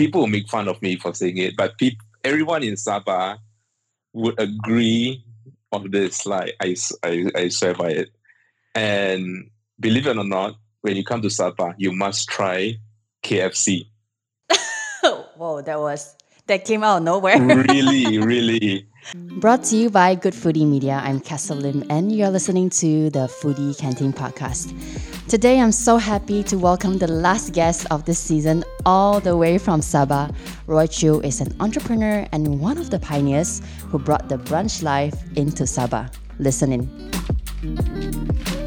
people will make fun of me for saying it, but people, everyone in Sabah would agree on this. Like I, I, I swear by it. And believe it or not, when you come to Sabah, you must try KFC. Whoa, that was that came out of nowhere. really, really. Brought to you by Good Foodie Media. I'm Castle Lim, and you're listening to the Foodie Canteen podcast. Today, I'm so happy to welcome the last guest of this season, all the way from Sabah. Roy Chew is an entrepreneur and one of the pioneers who brought the brunch life into Sabah. Listen in.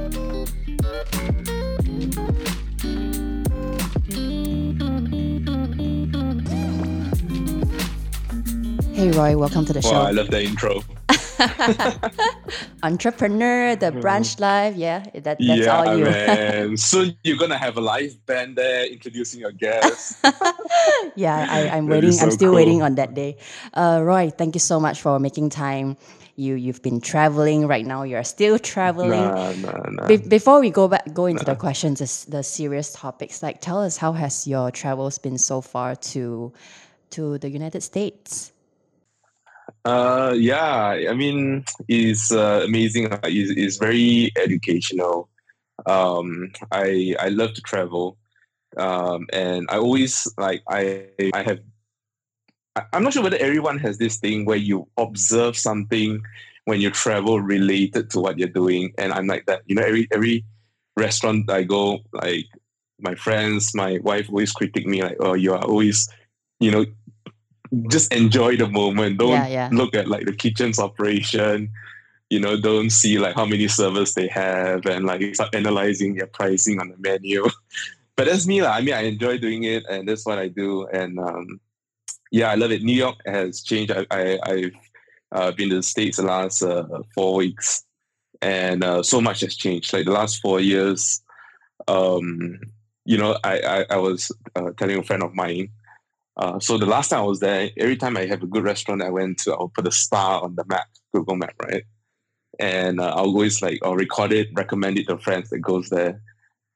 Hey Roy, welcome to the Wow, show. I love the intro. Entrepreneur, the branch life, yeah, that, that's yeah, all you. man. Soon you're gonna have a live band there introducing your guests. yeah, I, I'm waiting. is I'm so still waiting on that day. Uh, Roy, thank you so much for making time. You you've been traveling right now. You're still traveling. nah, nah, nah. Be- before we go back, go into the questions, the, the serious topics. Like, tell us how has your travels been so far to to the United States? Uh, yeah, I mean, it's uh, amazing. Uh, It's, it's very educational. Um, I I love to travel, um, and I always like I I have. I'm not sure whether everyone has this thing where you observe something when you travel related to what you're doing, and I'm like that. You know, every every restaurant I go, like my friends, my wife always critique me like, "Oh, you are always, you know." Just enjoy the moment. Don't Yeah, yeah. look at like the kitchen's operation. You know don't see like how many servers they have and like start analyzing their pricing on the menu. But that's me lah. i mean i enjoy doing it and that's what i do. And um yeah i love it. New york has changed. I, I i've uh, been to the states the last uh, four weeks. And uh, so much has changed. Like the last four years um you know i i, I was uh, telling a friend of mine uh, so the last time I was there, every time I have a good restaurant I went to, I'll put a star on the map, Google Map, right? And uh, I'll always like, I'll record it, recommend it to friends that goes there.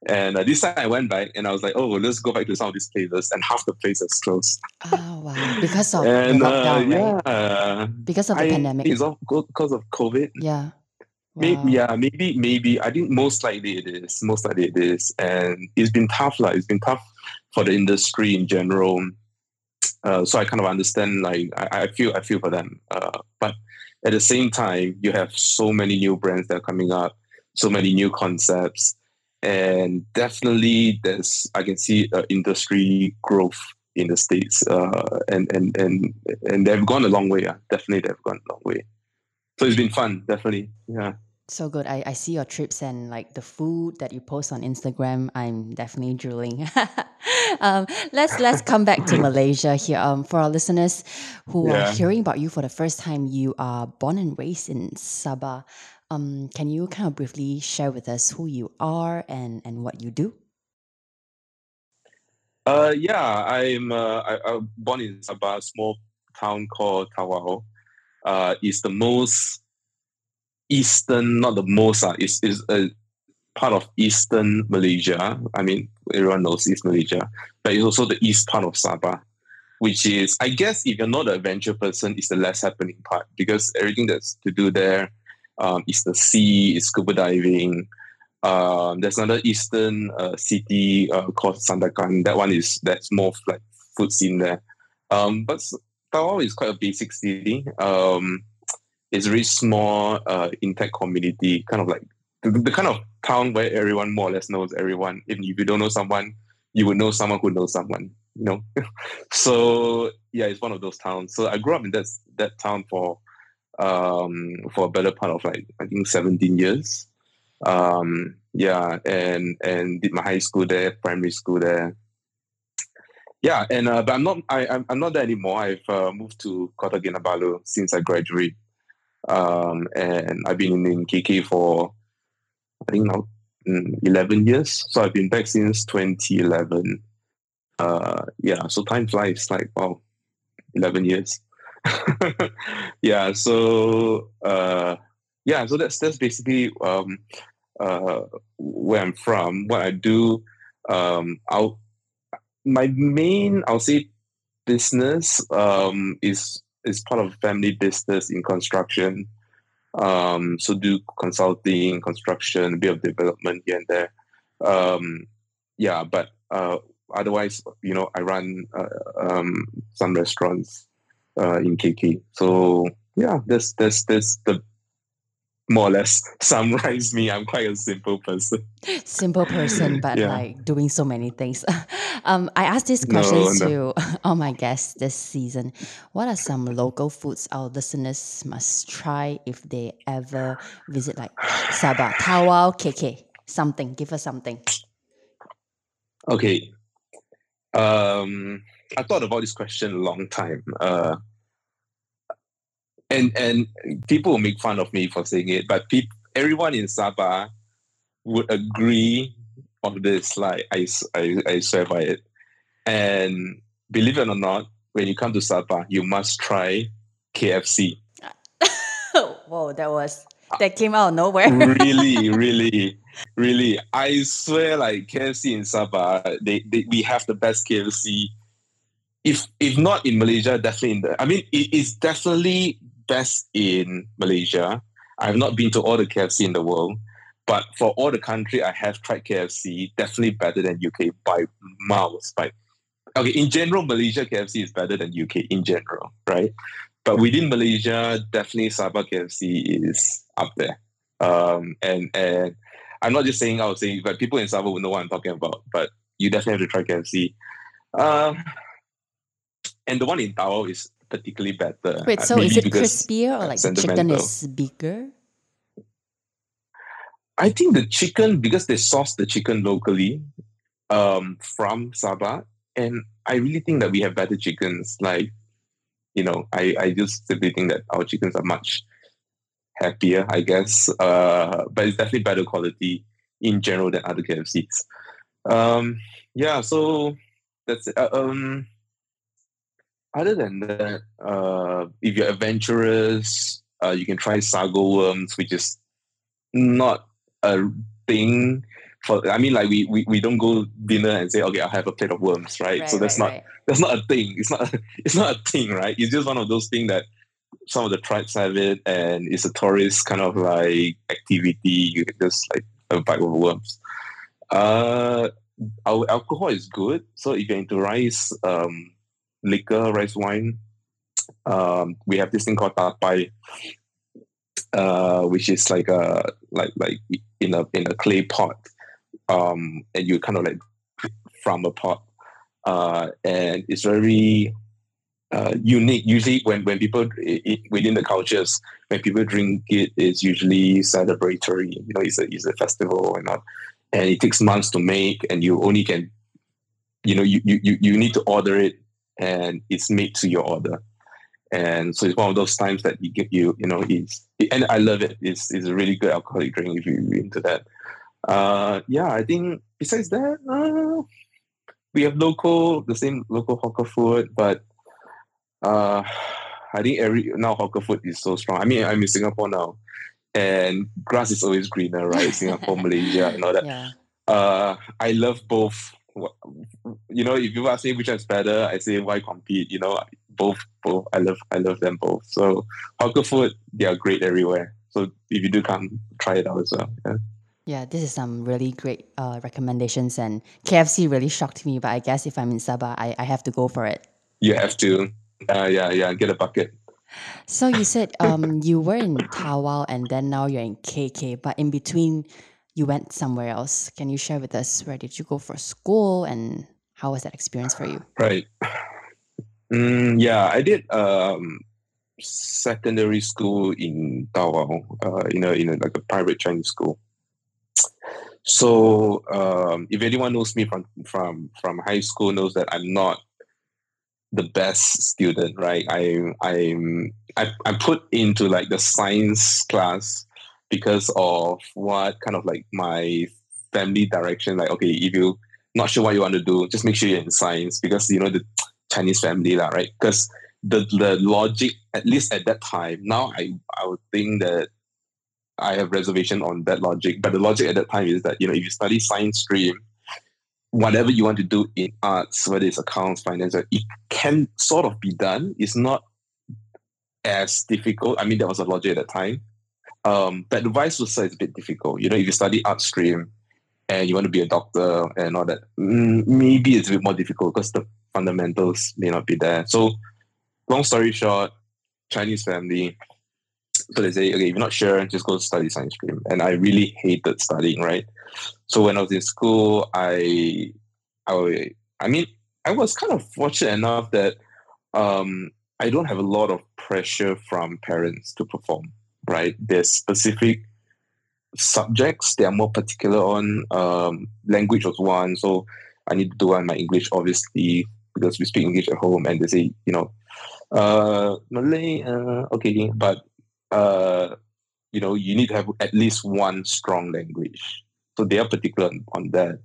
And uh, this time I went back and I was like, oh, let's go back to some of these places, and half the places closed. Oh wow! Because of and the uh, lockdown, right? yeah, Because of the I pandemic. it's all because of COVID. Yeah. Maybe, yeah, maybe, maybe. I think most likely it is. Most likely it is, and it's been tough. Like it's been tough for the industry in general. Uh, so I kind of understand. Like I, I feel, I feel for them. Uh, but at the same time, you have so many new brands that are coming up, so many new concepts, and definitely there's I can see uh, industry growth in the states, uh, and and and and they've gone a long way. Yeah, definitely they've gone a long way. So it's been fun, definitely. Yeah. So good. I, I see your trips and like the food that you post on Instagram. I'm definitely drooling. um, let's let's come back to Malaysia here. Um, for our listeners who are hearing about you for the first time, you are born and raised in Sabah. Um, can you kind of briefly share with us who you are and and what you do? Uh, yeah, I'm uh, I, I was born in Sabah, a small town called Tawau. Uh, it's the most eastern, not the most, uh, it's, it's a part of eastern Malaysia. I mean, everyone knows East Malaysia, but it's also the east part of Sabah, which is, I guess, if you're not an adventure person, it's the less happening part because everything that's to do there um, is the sea, is scuba diving, um, there's another eastern uh, city uh, called Sandakan. That one is that's more like food scene there. Um, but Tawau is quite a basic city. Um, it's a very small uh, intact community, kind of like the, the kind of town where everyone more or less knows everyone. Even if you don't know someone, you would know someone who knows someone. You know, so yeah, it's one of those towns. So I grew up in that that town for um, for a better part of like I think 17 years um yeah and and did my high school there primary school there yeah and uh, but i'm not I, I'm, I'm not there anymore i've uh, moved to kota kinabalu since i graduated um and i've been in kk for i think now mm, 11 years. So i've been back since 2011 uh yeah so time flies like wow 11 years. Yeah so uh yeah so that's that's basically um uh where i'm from. What i do um i'll my main i'll say business um, is is part of family business in construction. Um, so do consulting, construction, a bit of development here and there. Um, yeah, but uh, otherwise, you know, I run uh, um, some restaurants uh, in KK. So yeah, that's that's that's the more or less summarize me. I'm quite a simple person. Simple person, but yeah. like doing so many things. um, I asked these questions no, no. to all my guests this season. What are some local foods our listeners must try if they ever visit like Sabah, Tawau, KK? Something. Give us something. Okay. Um, I thought about this question a long time. Uh, and and people will make fun of me for saying it, but people, everyone in Sabah would agree on this. Like I, I, I swear by it. And believe it or not, when you come to Sabah, you must try KFC. Whoa, that was that came out of nowhere. really, really, really. I swear, like KFC in Sabah, they, they we have the best KFC. If if not in Malaysia, definitely in the. I mean, it is definitely best in Malaysia. I've not been to all the KFC in the world, but for all the country I have tried KFC, definitely better than UK by miles. By okay, in general, Malaysia KFC is better than UK in general, right? But within Malaysia, definitely Sabah KFC is up there. Um, and and I'm not just saying I would say, but people in Sabah will know what I'm talking about. But you definitely have to try KFC. Uh, and the one in Tawau is particularly better. Wait, so is it crispier or like the chicken is bigger? I think the chicken because they source the chicken locally um, from Sabah, and I really think that we have better chickens. Like, you know, I I just simply think that our chickens are much happier, I guess. Uh, but it's definitely better quality in general than other KFCs. Um, yeah, so that's it. Uh, um, other than that, uh, if you're adventurous, uh, you can try sago worms, which is not a thing. For I mean, like we, we, we don't go dinner and say, okay, I'll have a plate of worms, right? right so that's right, not right. that's not a thing. It's not it's not a thing, right? It's just one of those things that some of the tribes have it, and it's a tourist kind of like activity. You can just like a bite of worms. Uh, our alcohol is good. So if you're into rice, um, liquor, rice wine. Um, we have this thing called tapai, uh, which is like a like like in a in a clay pot, um, and you kind of like from a pot, uh, and it's very uh, unique. Usually, when when people it, within the cultures, when people drink it, it's usually celebratory. You know, it's a it's a festival and all, and it takes months to make, and you only can, you know, you you you need to order it and it's made to your order. And so it's one of those times that you get you, you know, it's, and I love it. It's, it's a really good alcoholic drink if you're into that. Uh, yeah, I think besides that, uh, we have local, the same local hawker food, but uh, I think every now hawker food is so strong. I mean, I'm in Singapore now, and grass is always greener, right? Singapore, Malaysia, and all that. Yeah. Uh, I love both you know, if you ask me which one's better, I say why compete. You know, both, both. I love, I love them both. So hawker food, they are great everywhere. So if you do come, try it out as well. Yeah. Yeah, this is some really great uh, recommendations, and KFC really shocked me. But I guess if I'm in Sabah, I, I have to go for it. You have to, uh, yeah, yeah, get a bucket. So you said um you were in Tawau and then now you're in KK, but in between you went somewhere else. Can you share with us where did you go for school and how was that experience for you? Right. Mm, yeah, I did um, secondary school in Tawau, uh, in a in a, like a private Chinese school. So um, if anyone knows me from from from high school, knows that I'm not the best student, right? I I'm I, I'm put into like the science class because of what kind of like my family direction. Like, okay, if you not sure what you want to do, just make sure you're in science because you know the Chinese family, lah, right? Because the the logic, at least at that time, now I I would think that I have reservation on that logic. But the logic at that time is that you know if you study science stream, whatever you want to do in arts, whether it's accounts, finance, it can sort of be done. It's not as difficult. I mean, that was a logic at the time. Um, but the vice versa is a bit difficult. You know, if you study art stream and you want to be a doctor and all that, maybe it's a bit more difficult because the fundamentals may not be there. So, long story short, Chinese family. So they say, okay, if you're not sure, just go study science stream. And I really hated studying, right? So when I was in school, I, I, I mean, I was kind of fortunate enough that um, I don't have a lot of pressure from parents to perform, right? There's specific subjects they are more particular on. Um, language was one, so I need to do on my English, obviously, because we speak English at home, and they say, you know, uh, Malay, uh, okay, but uh, you know, you need to have at least one strong language. So they are particular on that.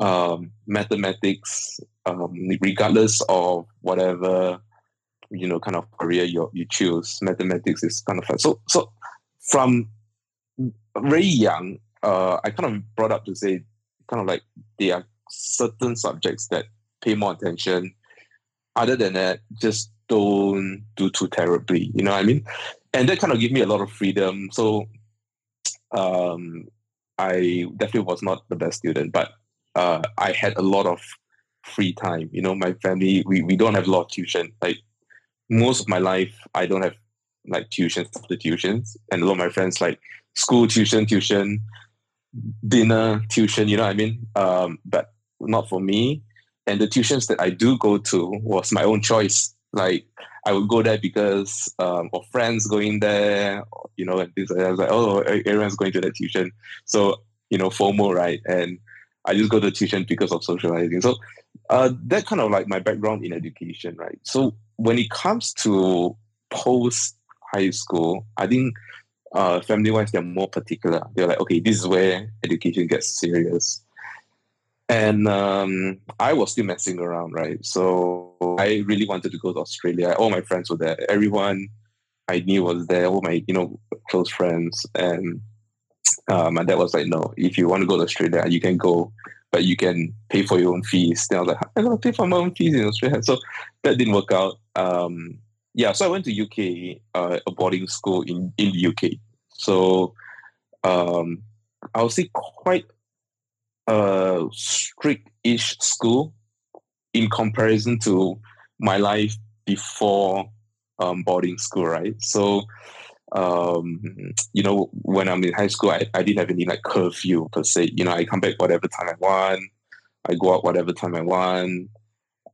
Um, mathematics, um, regardless of whatever you know kind of career you you choose, mathematics is kind of fun. So so from very young, uh, I kind of brought up to say kind of like there are certain subjects that pay more attention. Other than that, just don't do too terribly. You know what I mean? And that kind of gave me a lot of freedom. So um, I definitely was not the best student, but uh, I had a lot of free time. You know, my family, we, we don't have a lot of tuition. Like most of my life, I don't have like tuitions after tuitions. And a lot of my friends like school tuition, tuition, dinner, tuition, you know what I mean? Um, but not for me. And the tuitions that I do go to was my own choice. Like I would go there because um, of friends going there, you know, and things like that. I was like, oh, everyone's going to the tuition. So, you know, FOMO, right? And I just go to tuition because of socializing. So uh, that kind of like my background in education, right? So when it comes to post high school, I think uh, family wise, they're more particular. They're like, okay, this is where education gets serious. And um, I was still messing around, right? So I really wanted to go to Australia. All my friends were there. Everyone I knew was there. All my, you know, close friends. And uh, my dad was like, no, if you want to go to Australia, you can go, but you can pay for your own fees. Then I was like, I'm to pay for my own fees in Australia. So that didn't work out. Um, yeah, so I went to UK, uh, a boarding school in, in the UK. So um, I would say quite a strict-ish school in comparison to my life before um, boarding school, right? So, um, you know, when I'm in high school, I, I didn't have any like curfew per se. You know, I come back whatever time I want. I go out whatever time I want.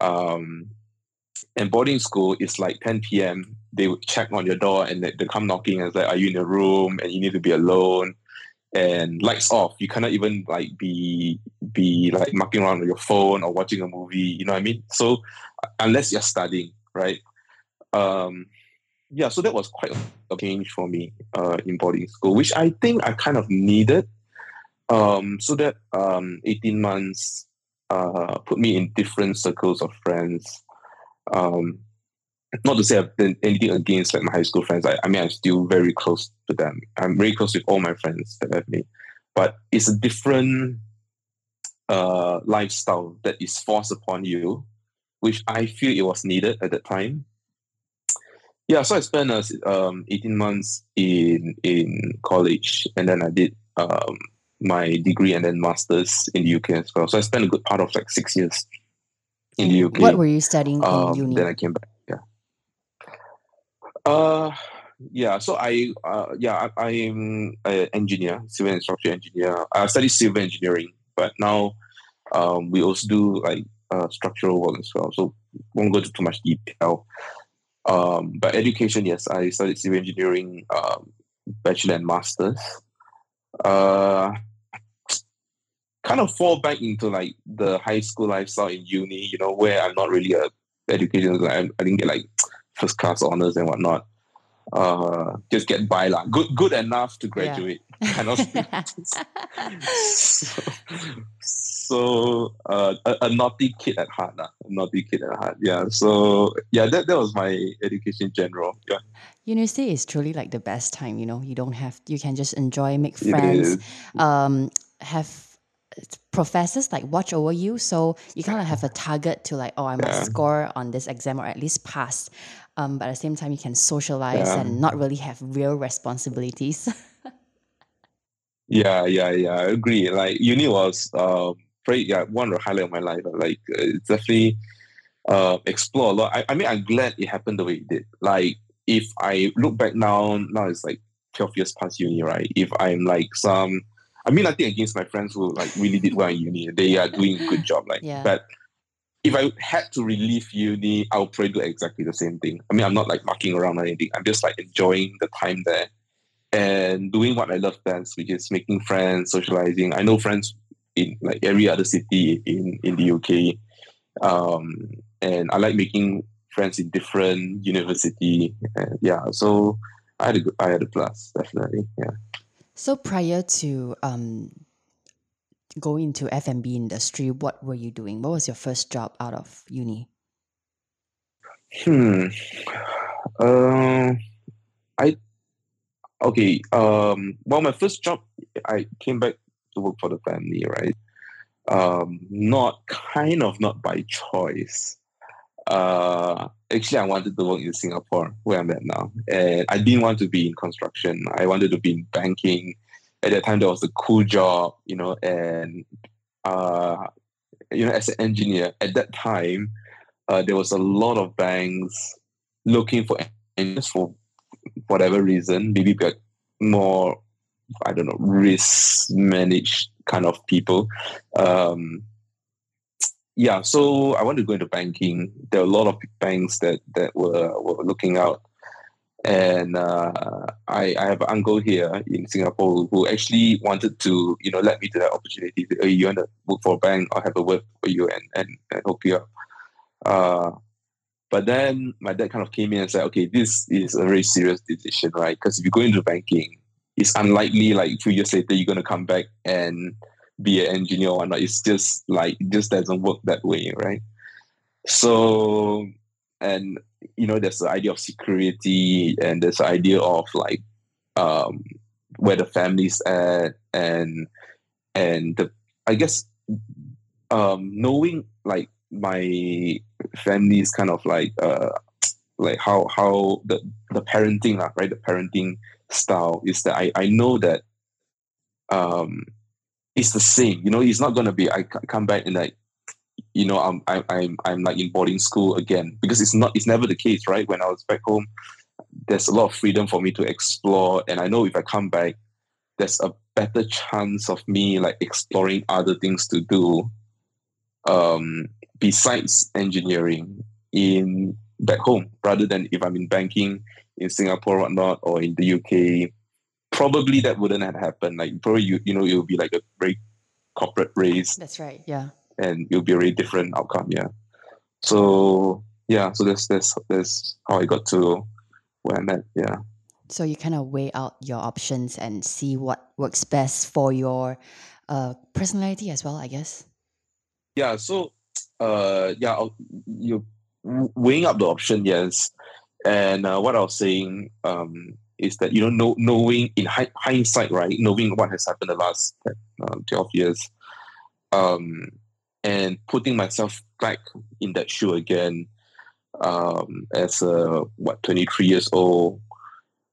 Um, and boarding school is like 10 p.m. They would check on your door and they, they come knocking and say, "Are you in a room?" And you need to be alone and lights off. You cannot even like be be like mucking around on your phone or watching a movie. You know what I mean? So unless you're studying, right? Um, yeah. So that was quite a change for me uh, in boarding school, which I think I kind of needed. Um, so that um, 18 months uh, put me in different circles of friends. Um, not to say I've done anything against like my high school friends. I, I mean, I'm still very close to them. I'm very close with all my friends that I've made, but it's a different uh, lifestyle that is forced upon you, which I feel it was needed at that time. Yeah, so I spent uh, um, 18 months in in college, and then I did um, my degree and then masters in the UK as well. So I spent a good part of like six years in the UK. What were you studying um, in uni? Then I came back. Yeah. Uh, yeah. So I, uh, yeah, I, am an engineer, civil and structural engineer. I studied civil engineering, but now um, we also do like uh, structural work as well. So won't go into too much detail. Um, but education, yes, I studied civil engineering, um, bachelor and masters. Uh, kind of fall back into like the high school lifestyle in uni, you know, where I'm not really a education. I, I didn't get like first class honors and whatnot. Uh, just get by lah. Good, good enough to graduate. Yeah. Kind of. so, so uh, a, a, naughty kid at heart. A naughty kid at heart. Yeah. So yeah, that, that was my education general. Yeah. University is truly like the best time. You know, you don't have you can just enjoy, make friends, um, have professors like watch over you, so you kind of have a target to like, oh, I must Yeah. score on this exam or at least pass. Um, but at the same time, you can socialize Yeah. and not really have real responsibilities. Yeah, yeah, yeah. I agree. Like uni was uh, very yeah one of the highlight of my life. Like uh, definitely uh, explore a lot. I, I mean, I'm glad it happened the way it did. Like if I look back now, now it's like twelve years past uni, right? If I'm like some, I mean, nothing against my friends who like really did well in uni. They are doing a good job. Like, Yeah. but if I had to relive uni, I'll probably do exactly the same thing. I mean, I'm not like mucking around or anything. I'm just like enjoying the time there and doing what I love best, which is making friends, socializing. I know friends in like every other city in in the UK, um, and I like making friends in different university. And yeah, so I had a good, I had a plus definitely. Yeah. so prior to um, going into F&B industry, what were you doing? What was your first job out of uni? Hmm. Um. I. Okay. Um. Well, my first job, I came back to work for the family, right? Um. Not kind of not by choice. Uh. Actually, I wanted to work in Singapore, where I'm at now, and I didn't want to be in construction. I wanted to be in banking. At that time, that was a cool job, you know, and uh, you know, as an engineer at that time, uh, there was a lot of banks looking for engineers for whatever reason, maybe more, I don't know, risk managed kind of people. Um, yeah, so I wanted to go into banking. There are a lot of banks that that were were looking out, and uh, I I have an uncle here in Singapore who actually wanted to you know let me to that opportunity. Hey, you want to work for a bank? I'll have a word for you and and, and hook you up. Uh, but then my dad kind of came in and said, okay, this is a very serious decision, right? Because if you go into banking, it's unlikely like two years later you're to come back and be an engineer or not. It's just like, it just doesn't work that way, right? So, and, you know, there's the idea of security and there's the idea of like um, where the family's at and, and the, I guess, um, knowing like my family is kind of like uh like how how the the parenting lah, right the parenting style is that I I know that um it's the same. You know it's not gonna be I come back and like you know I'm I'm I'm I'm like in boarding school again. Because it's not it's never the case right? When I was back home there's a lot of freedom for me to explore. And I know if I come back there's a better chance of me like exploring other things to do um besides engineering in back home. Rather than if I'm in banking in Singapore or whatnot or in the UK. Probably that wouldn't have happened. Like probably you you know it would be like a very corporate race That's right. Yeah. and it'll be a very different outcome. Yeah. So yeah, so that's that's that's how I got to where I'm at. Yeah. So you kind of weigh out your options and see what works best for your uh, personality as well, I guess. Yeah. So uh yeah, you weighing up the option, yes. And uh, what I was saying um is that you know, know knowing in hi- hindsight, right, knowing what has happened the last uh, twelve years, um, and putting myself back in that shoe again, um, as a what twenty three years old,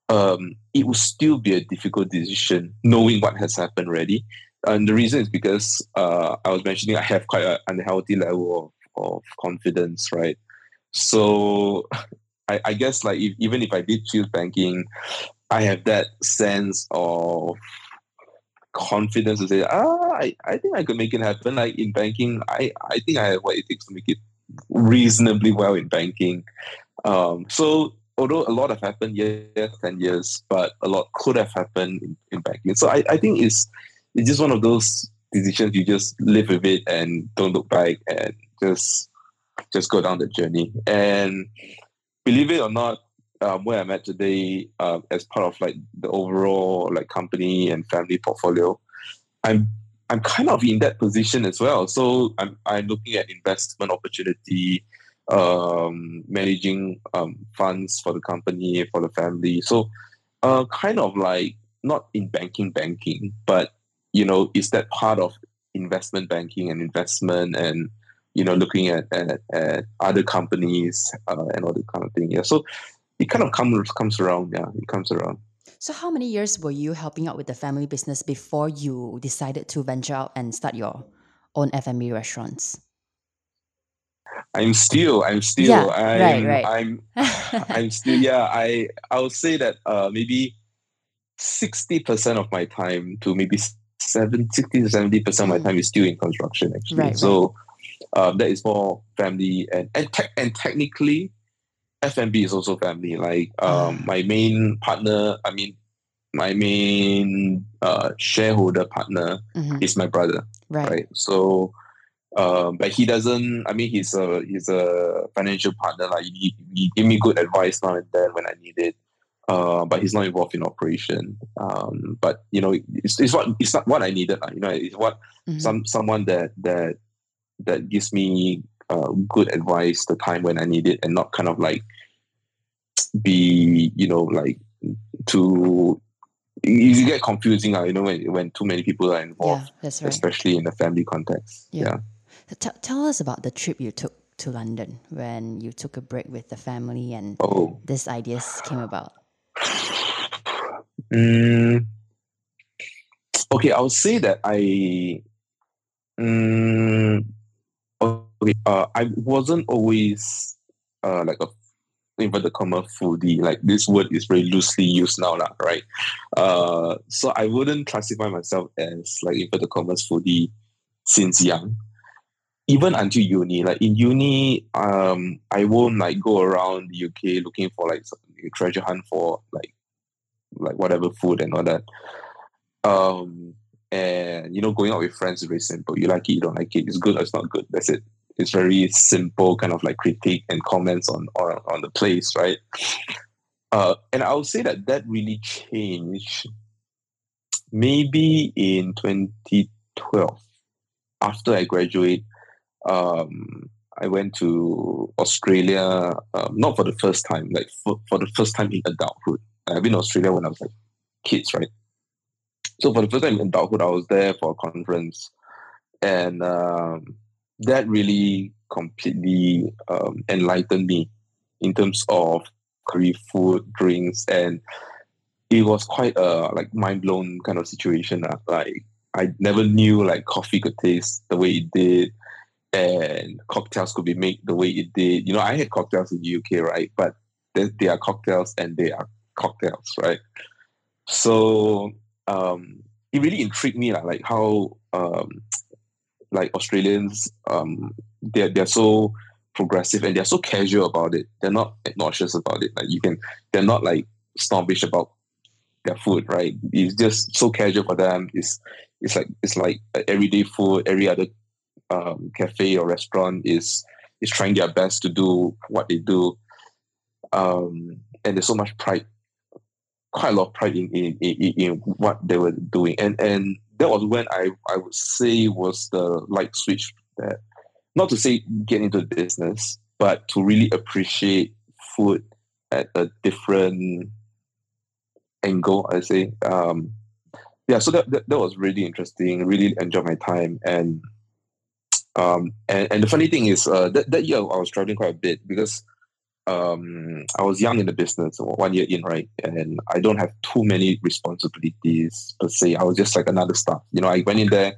um, it will still be a difficult decision knowing what has happened already. And the reason is because uh, I was mentioning I have quite an unhealthy level of, of confidence, right? So I, I guess like if, even if I did choose banking, I have that sense of confidence to say, ah, I, I think I could make it happen. Like in banking, I, I think I have what it takes to make it reasonably well in banking. Um, so although a lot have happened, yes, 10 years, but a lot could have happened in, in banking. So I, I think it's it's just one of those decisions you just live with it and don't look back and just just go down the journey. And believe it or not, um, where I'm at today, uh, as part of like the overall like company and family portfolio, I'm I'm kind of in that position as well. So I'm I'm looking at investment opportunity, um, managing um, funds for the company for the family. So, uh, kind of like not in banking, banking, but you know, is that part of investment banking and investment and you know looking at at, at other companies uh, and all that kind of thing. Yeah, so it kind of comes comes around. Yeah, it comes around. So, how many years were you helping out with the family business before you decided to venture out and start your own F&B restaurants? I'm still, I'm still, Yeah, I'm, right, right. I'm, I'm still, yeah. I, I would say that uh, maybe sixty percent of my time to maybe 70, 60 to seventy percent of Mm. my time is still in construction. Actually, right. so um, that is more family and and tech and technically, F&B is also family. Like um, Ah. my main partner, I mean, my main uh, shareholder partner Mhm, is my brother Right. right? So, um, but he doesn't. I mean, he's a he's a financial partner. Like he, he give me good advice now and then when I need it. Uh, but he's not involved in operation. Um, but you know, it's, it's what it's not what I needed. You know, it's what Mhm. some someone that that that gives me uh, good advice the time when I need it, and not kind of like be you know like to you get confusing. lah, You know, when when too many people are involved Yeah, that's right. especially in the family context. Yeah. Yeah. So tell tell us about the trip you took to London when you took a break with the family and Oh. this ideas came about. Mm, okay, I'll say that I. Mm, okay, uh, I wasn't always uh, like a inverted comma foodie. Like this word is very loosely used now, lah, right? Uh, so I wouldn't classify myself as like inverted commas foodie since young. Even until uni, like in uni, um, I won't like go around the UK looking for like treasure hunt for like like whatever food and all that. Um, and you know, going out with friends is very simple. You like it, you don't like it. It's good or it's not good. That's it. It's very simple, kind of like critique and comments on on, on the place, right? Uh, and I would say that that really changed maybe in 2012 after I graduate. Um, I went to Australia, um, not for the first time, like for, for the first time in adulthood. I've been to Australia when I was like kids, right? So for the first time in adulthood, I was there for a conference, and um, that really completely um, enlightened me in terms of Korean food, drinks, and it was quite a like mind blown kind of situation. lah. Like I never knew like coffee could taste the way it did, and cocktails could be made the way it did. You know, I had cocktails in the UK, right? But they, they are cocktails and they are cocktails, right? So um, it really intrigued me, lah, like how um, like Australians um, they're they're so progressive and they're so casual about it. They're not obnoxious about it. Like you can, they're not like snobbish about their food, right? It's just so casual for them. It's it's like it's like everyday food. Every other um, cafe or restaurant is is trying their best to do what they do, um, and there's so much pride, quite a lot of pride in in, in in what they were doing, and and that was when I I would say was the light switch that, not to say get into business, but to really appreciate food at a different angle. I say, um, yeah. So that, that that was really interesting. Really enjoyed my time, and um, and, and the funny thing is, uh, that that year I was traveling quite a bit because um, I was young in the business, one year in, right, and I don't have too many responsibilities per se. I was just like another staff. You know, I went in there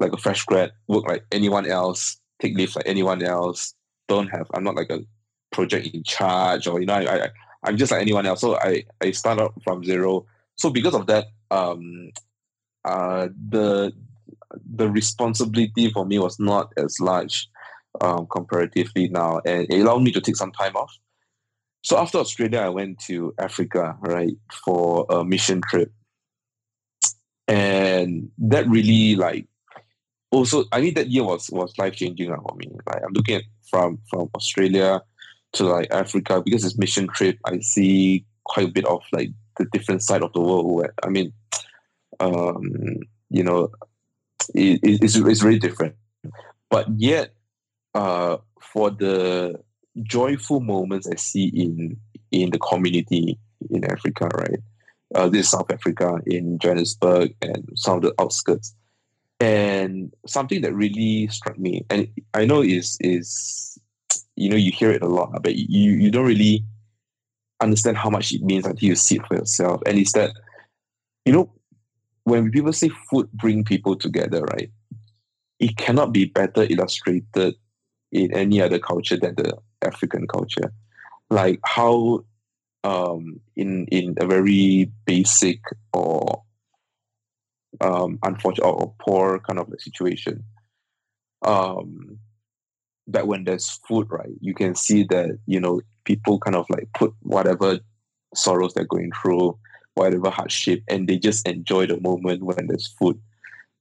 like a fresh grad, work like anyone else, take leave like anyone else. Don't have. I'm not like a project in charge or you know. I, I I'm just like anyone else. So I I start out from zero. So because of that, um, uh, the the responsibility for me was not as large um, comparatively now, and it allowed me to take some time off. So after Australia, I went to Africa, right, for a mission trip, and that really like also I mean that year was was life changing for me. Like I'm looking at from from Australia to like Africa because it's mission trip. I see quite a bit of like the different side of the world. Where I mean, um, you know, it, it's it's very different, but yet, uh, for the joyful moments I see in in the community in Africa, right? Uh, this is South Africa in Johannesburg and some of the outskirts. And something that really struck me, and I know is is you know you hear it a lot, but you you don't really understand how much it means until you see it for yourself. And it's that you know when people say food bring people together, right? It cannot be better illustrated in any other culture than the African culture. Like how um, in in a very basic or um, unfortunate or poor kind of situation. Um, that when there's food, right, you can see that you know people kind of like put whatever sorrows they're going through, whatever hardship, and they just enjoy the moment when there's food.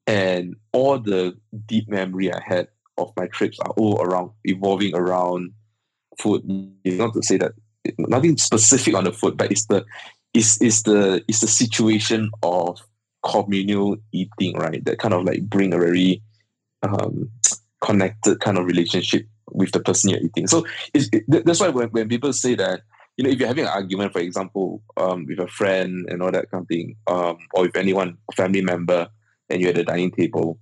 And all the deep memory I had of my trips are all around evolving around food. Not to say that nothing specific on the food, but it's the it's, it's the it's the situation of communal eating, right? That kind of like bring a very um, connected kind of relationship with the person you're eating. So it, that's why when, when people say that, you know, if you're having an argument, for example, um, with a friend and all that kind of thing, um, or with anyone, a family member, and you're at the dining table,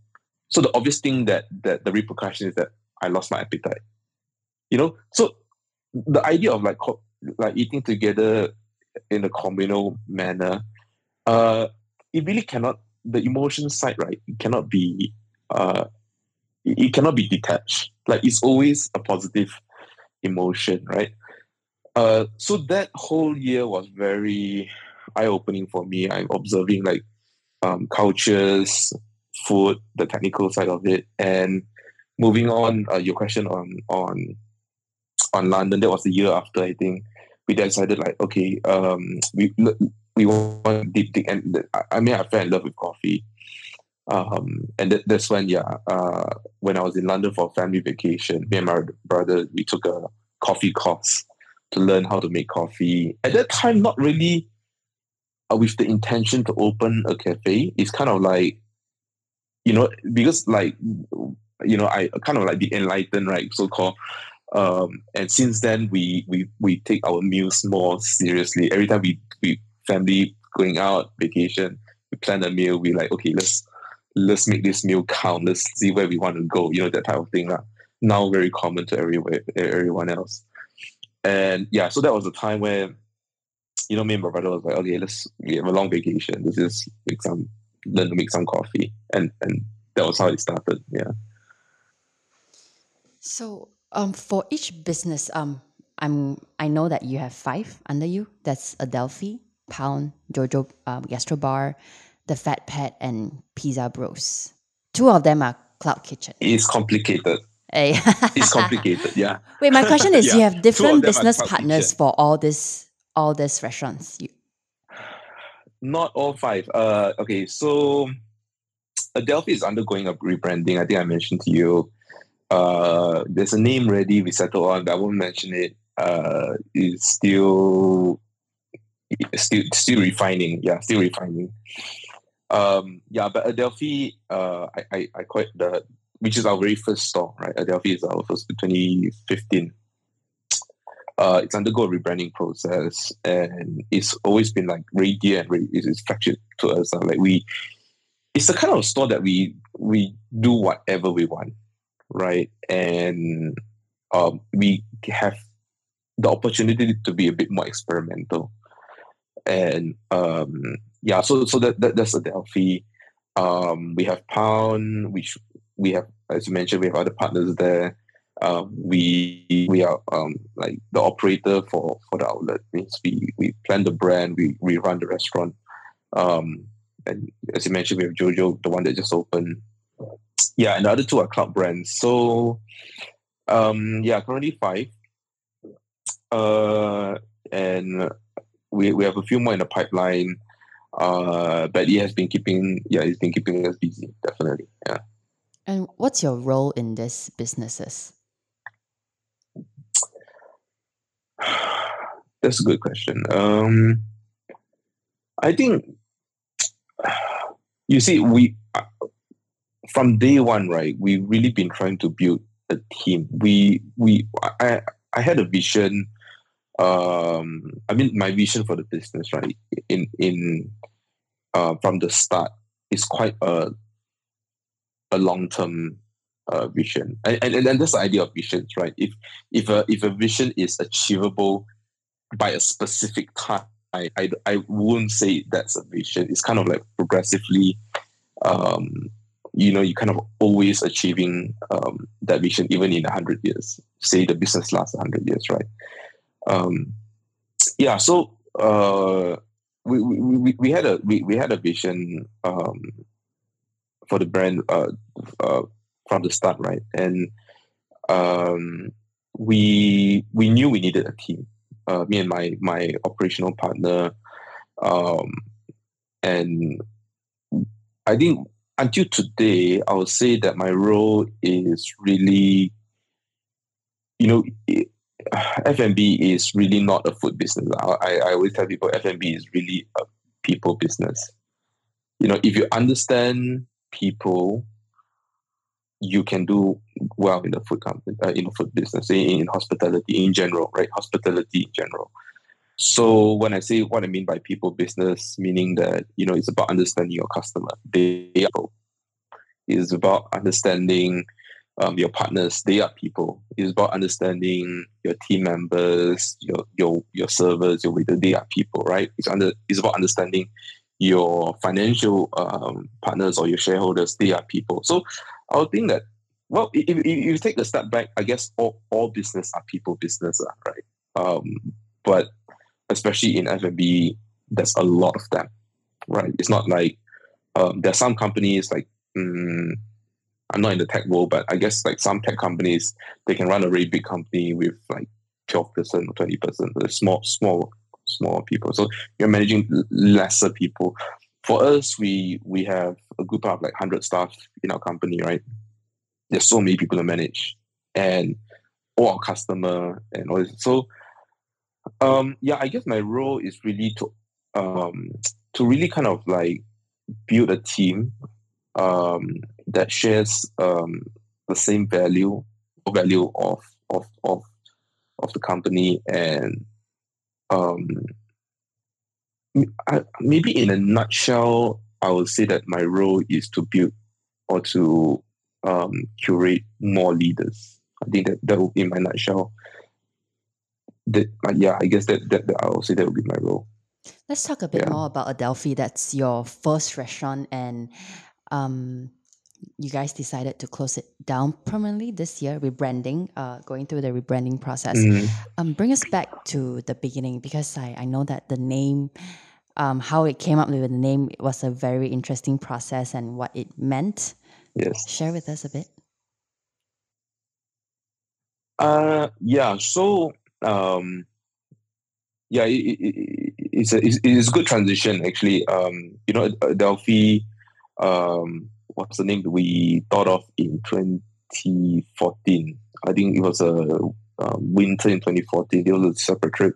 so the obvious thing that that the repercussion is that I lost my appetite. You know, so the idea of like like eating together in a communal manner, uh, it really cannot. The emotion side, right? It cannot be. Uh, it, cannot be detached. Like it's always a positive emotion, right? Uh, so that whole year was very eye opening for me. I'm observing like um, cultures, food, the technical side of it, and moving on. Uh, your question on on on London. That was the year after I think we decided like okay, um, we we want deep and I mean I fell in love with coffee. Um, and that, that's when yeah, uh, when I was in London for a family vacation, me and my brother we took a coffee course to learn how to make coffee. At that time, not really uh, with the intention to open a cafe. It's kind of like you know because like you know I kind of like the enlightened right so called um, and since then we we we take our meals more seriously. Every time we we family going out vacation we plan a meal we like okay let's let's make this meal count. Let's see where we want to go you know that type of thing now very common to everywhere everyone else. And yeah so that was a time where you know me and my brother was like okay let's we have a long vacation. Let's just make some learn to make some coffee and and that was how it started yeah so um, for each business, um, I'm I know that you have five under you. That's Adelphi, Pound, Jojo um, Gastro Bar, The Fat Pet, and Pizza Bros. Two of them are Cloud Kitchen. It's complicated. Hey. it's complicated, yeah. Wait, my question is: yeah. You have different business partners kitchen. for all this, all these restaurants. You... Not all five. Uh, okay, so Adelphi is undergoing a rebranding. I think I mentioned to you uh, there's a name ready we settle on, but I won't mention it. Uh, it's still still still refining. Yeah, still refining. Um, yeah, but Adelphi, uh, I, I I quite the which is our very first store, right? Adelphi is our first 2015. Uh, it's undergo a rebranding process, and it's always been like radiant and it's, it's to us. Uh, like we, it's the kind of store that we we do whatever we want right? And um, we have the opportunity to be a bit more experimental. And um, yeah, so so that, that that's Adelphi. Um, we have Pound, which we have, as you mentioned, we have other partners there. Um, we we are um, like the operator for for the outlet. Means we we plan the brand, we we run the restaurant. Um, and as you mentioned, we have Jojo, the one that just opened yeah, and the other two are club brands. So, um, yeah, currently five. Uh, and we we have a few more in the pipeline. Uh, but it has been keeping yeah, it's been keeping us busy, definitely. Yeah. And what's your role in these businesses? That's a good question. Um, I think you see, we from day one, right, we've really been trying to build a team. We we I I had a vision. Um, I mean, my vision for the business, right, in in uh, from the start is quite a a long term uh, vision, and, and and the idea of visions, right? If if a if a vision is achievable by a specific time, I I, I wouldn't say that's a vision. It's kind of like progressively, um, you know, you kind of always achieving um, that vision, even in hundred years. Say the business lasts hundred years, right? Um, yeah. So uh, we, we, we had a we, we had a vision um, for the brand uh, uh, from the start, right? And um, we we knew we needed a team. Uh, me and my my operational partner, um, and I think until today, I would say that my role is really, you know, F&B is really not a food business. I, I always tell people F&B is really a people business. You know, if you understand people, you can do well in the food company, uh, in the food business, in, in hospitality in general, right? Hospitality in general. So when I say what I mean by people business, meaning that you know it's about understanding your customer. They are It's about understanding um, your partners. They are people. It's about understanding your team members, your your your servers, your waiter. They are people, right? It's under. It's about understanding your financial um, partners or your shareholders. They are people. So I would think that well, if, if you take a step back, I guess all, all business are people business, right? Um, but especially in F&B, there's a lot of them, right? It's not like um, there's some companies like um, I'm not in the tech world, but I guess like some tech companies they can run a really big company with like twelve percent or twenty percent, small, small, small people. So you're managing lesser people. For us, we we have a group of like hundred staff in our company, right? There's so many people to manage, and all our customer and all this. So um, yeah, I guess my role is really to um, to really kind of like build a team um, that shares um, the same value value of of of of the company and um, I, maybe in a nutshell, I would say that my role is to build or to um, curate more leaders. I think that that would be my nutshell that yeah, I guess that, that, that I will say that would be my role. Let's talk a bit yeah. more about Adelphi. That's your first restaurant, and um, you guys decided to close it down permanently this year, rebranding, uh, going through the rebranding process. Mm. Um, bring us back to the beginning because I, I know that the name, um, how it came up with the name was a very interesting process and what it meant. Yes. Share with us a bit. Uh, yeah. So um, yeah, it, it, it's a it's, it's, a good transition actually. Um, you know, Delphi, um, what's the name we thought of in 2014? I think it was a um, winter in 2014. It was a separate trip.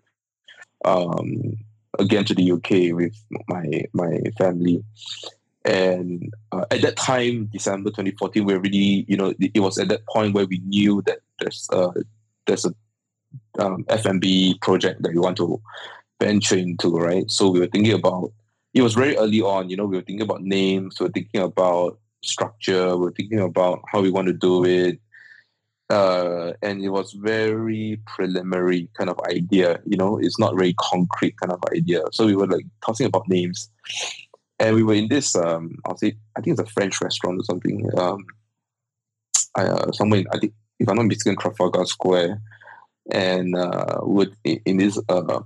Um, again to the UK with my my family. And uh, at that time, December 2014, we really, you know, it was at that point where we knew that there's uh, there's a um, F&B project that we want to venture into, right? So we were thinking about, it was very early on, you know, we were thinking about names, we were thinking about structure, We're thinking about how we want to do it. Uh, and it was very preliminary kind of idea, you know, it's not very concrete kind of idea. So we were like tossing about names. And we were in this, um, I'll say, I think it's a French restaurant or something. Um, uh, somewhere in, I think, if I'm not mistaken, Trafalgar Square and uh, with in this uh,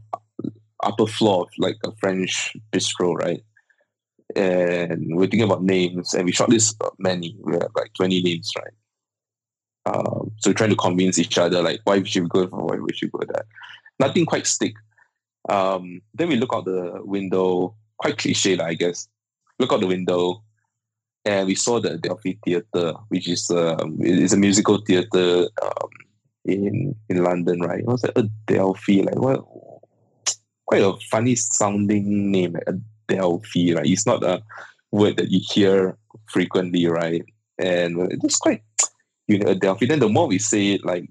upper floor of like a French bistro, right? And we're thinking about names, and we shortlist many. We have like twenty names, right? Um, so we're trying to convince each other, like why should we should go for why we should go that. Nothing quite stick. Um, then we look out the window, quite cliche, I guess. Look out the window, and we saw the Delphi Theatre, which is um, is a musical theatre um, in in London, right? It was like Adelphi, like what quite a funny sounding name, like Adelphi, right? It's not a word that you hear frequently, right? And it's quite you know Adelphi. Then the more we say it, like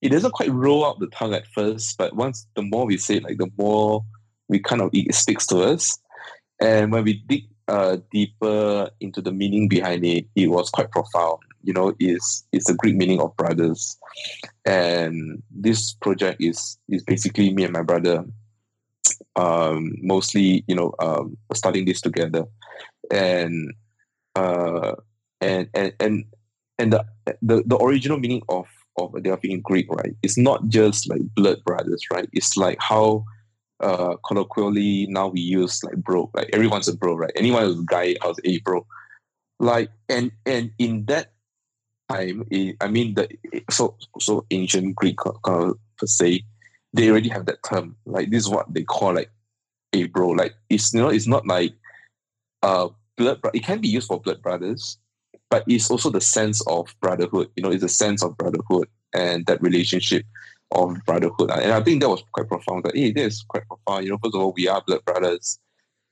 it doesn't quite roll out the tongue at first, but once the more we say it, like the more we kind of it sticks to us. And when we dig uh, deeper into the meaning behind it, it was quite profound. You know, is it's the Greek meaning of brothers, and this project is is basically me and my brother, um, mostly you know um, studying this together, and uh, and and and and the the, the original meaning of of Adelphi in Greek, right? It's not just like blood brothers, right? It's like how uh, colloquially now we use like bro, like everyone's a bro, right? Anyone who's a guy has a bro. Like and and in that time, it, I mean the so so ancient Greek uh, per se, they already have that term. Like this is what they call like a bro. Like it's you know it's not like uh blood. It can be used for blood brothers, but it's also the sense of brotherhood. You know, it's a sense of brotherhood and that relationship of brotherhood. And I think that was quite profound. That hey, this is quite profound. You know, first of all, we are blood brothers,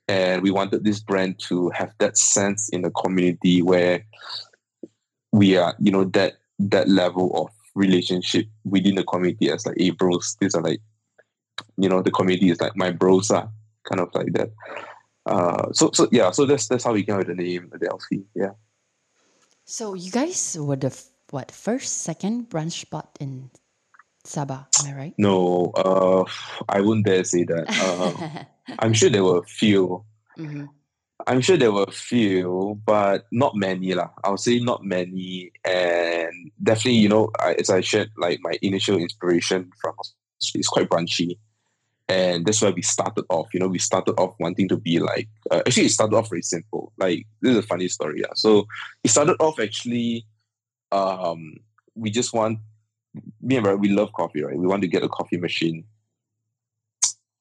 and we wanted this brand to have that sense in the community where we are, you know, that that level of relationship within the community as like, hey, bros, these are like, you know, the community is like my bros are kind of like that. Uh, so so yeah, so that's that's how we came with the name Adelphi. Yeah. So you guys were the what first, second brunch spot in Sabah, am I right? No, uh, I wouldn't dare say that. Uh, I'm sure there were a few. Mm-hmm. I'm sure there were a few, but not many lah. I'll say not many, and definitely, you know, I, as I shared, like my initial inspiration from is quite branchy, and that's where we started off. You know, we started off wanting to be like. Uh, actually, it started off very simple. Like this is a funny story. Yeah, so it started off actually. Um, we just want me and Brad, we love coffee, right? We want to get a coffee machine.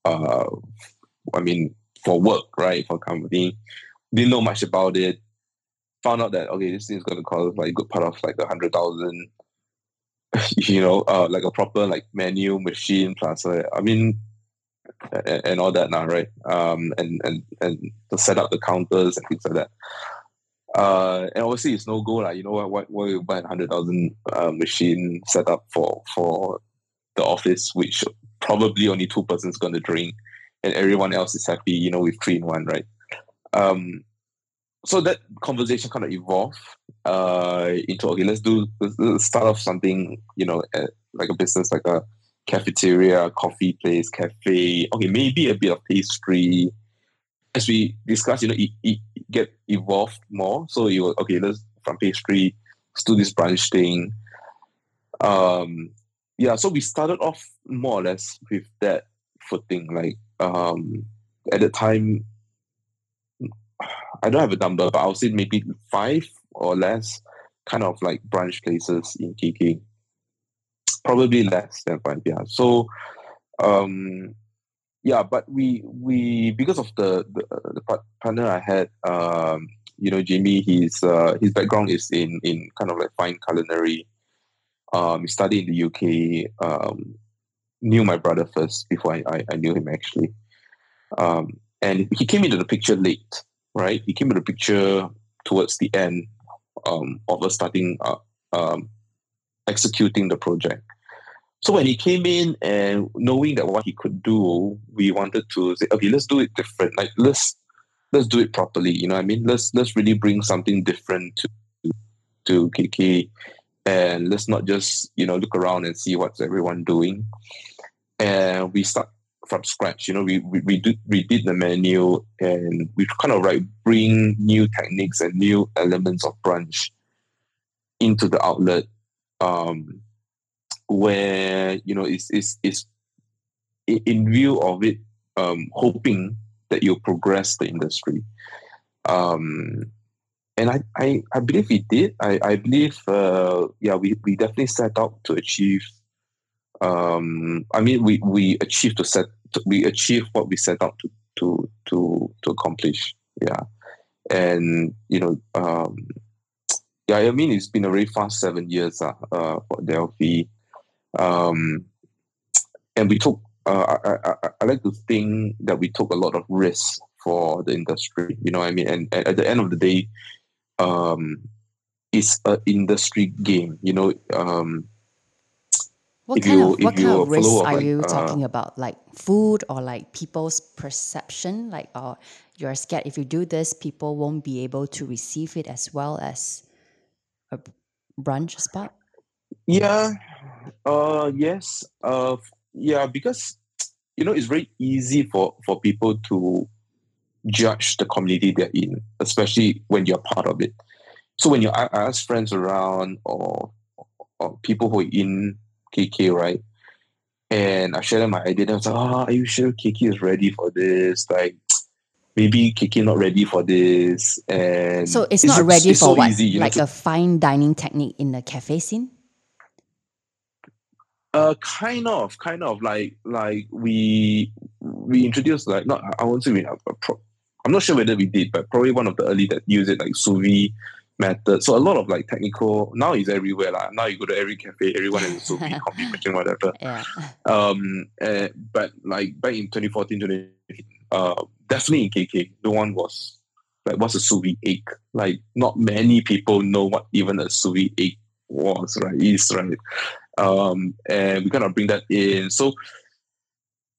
Uh, I mean, for work, right? For company, didn't know much about it. Found out that okay, this thing is going to cost like a good part of like a hundred thousand. you know, uh, like a proper like menu machine plus. Uh, I mean, and, and, all that now, right? Um, and and and to set up the counters and things like that. Uh, and obviously it's no go like you know what why, you buy a hundred thousand uh, machine set up for for the office which probably only two persons to drink and everyone else is happy you know with three in one right um so that conversation kind of evolved uh into okay let's do let's, start off something you know at, like a business like a cafeteria coffee place cafe okay maybe a bit of pastry as we discuss, you know, it, it get evolved more. So you okay, let's from pastry, let's do this brunch thing. Um, yeah, so we started off more or less with that footing. Like um, at the time, I don't have a number, but I'll say maybe five or less kind of like brunch places in KK. Probably less than five, yeah. So um yeah, but we we because of the the, the partner I had, um, you know, Jimmy, his uh, his background is in in kind of like fine culinary. Um, he studied in the UK. Um, knew my brother first before I, I, I knew him actually. Um, and he came into the picture late, right? He came into the picture towards the end um, of us starting uh, um, executing the project. So when he came in and knowing that what he could do, we wanted to say, okay, let's do it different. Like let's let's do it properly. You know I mean? Let's let's really bring something different to to KK and let's not just, you know, look around and see what's everyone doing. And we start from scratch. You know, we we, we did we did the menu and we kind of like bring new techniques and new elements of brunch into the outlet. Um, where you know it's it's, it's in view of it um, hoping that you'll progress the industry um, and I, I, I believe we did I, I believe uh, yeah we, we definitely set out to achieve um, I mean we, we achieved to set we achieved what we set out to to to, to accomplish yeah and you know um, yeah I mean it's been a very fast seven years uh, uh, for Adelphi um, and we took, uh, I, I, I, like to think that we took a lot of risks for the industry. You know I mean? And, and at the end of the day, um, it's an industry game. You know, um, What If kind you- of what kind of risks are like, you uh, talking about? Like food or like people's perception? Like, or you're scared if you do this, people won't be able to receive it as well as a brunch spot. Yeah. Uh yes. Uh yeah, because you know it's very easy for for people to judge the community they're in, especially when you're part of it. So when you ask friends around or or people who are in KK, right? And I share them my idea, and I was like, oh, are you sure KK is ready for this? Like maybe KK not ready for this. And So it's, not ready it's for so what? easy, know, like to- a fine dining technique in the cafe scene? Uh, kind of, kind of like like we we introduced like not I won't say we have a pro- I'm not sure whether we did, but probably one of the early that use it like sous vide method. So a lot of like technical now is everywhere lah. Now you go to every cafe, everyone has a sous vide coffee machine, whatever. Yeah. Um, uh, but like back in 2014, 2015, uh, definitely in KK, no one was like, what's a sous vide egg? Like, not many people know what even a sous vide egg was, right? Is right. Um, and we kind of bring that in. So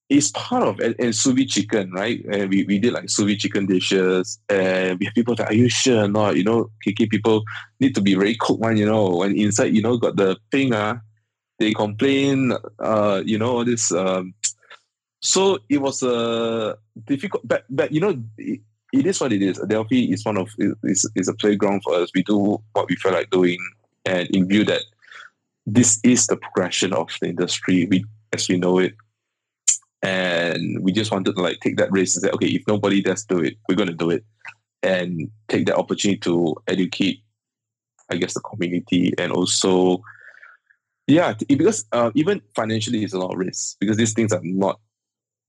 it's part of and, and sous vide chicken, right? And we, we did like sous vide chicken dishes, and we have people that are you sure or not? You know, KK people need to be very cooked one. You know, when inside you know got the thing ah, they complain. Uh, you know all this. Um, so it was a difficult, but but you know. It, it is what it is. Adelphi is one of is, is a playground for us. We do what we feel like doing, and in view that this is the progression of the industry, we as we know it, and we just wanted to like take that risk and say, okay, if nobody does do it, we're going to do it, and take that opportunity to educate, I guess, the community and also, yeah, because uh, even financially, it's a lot of risk because these things are not.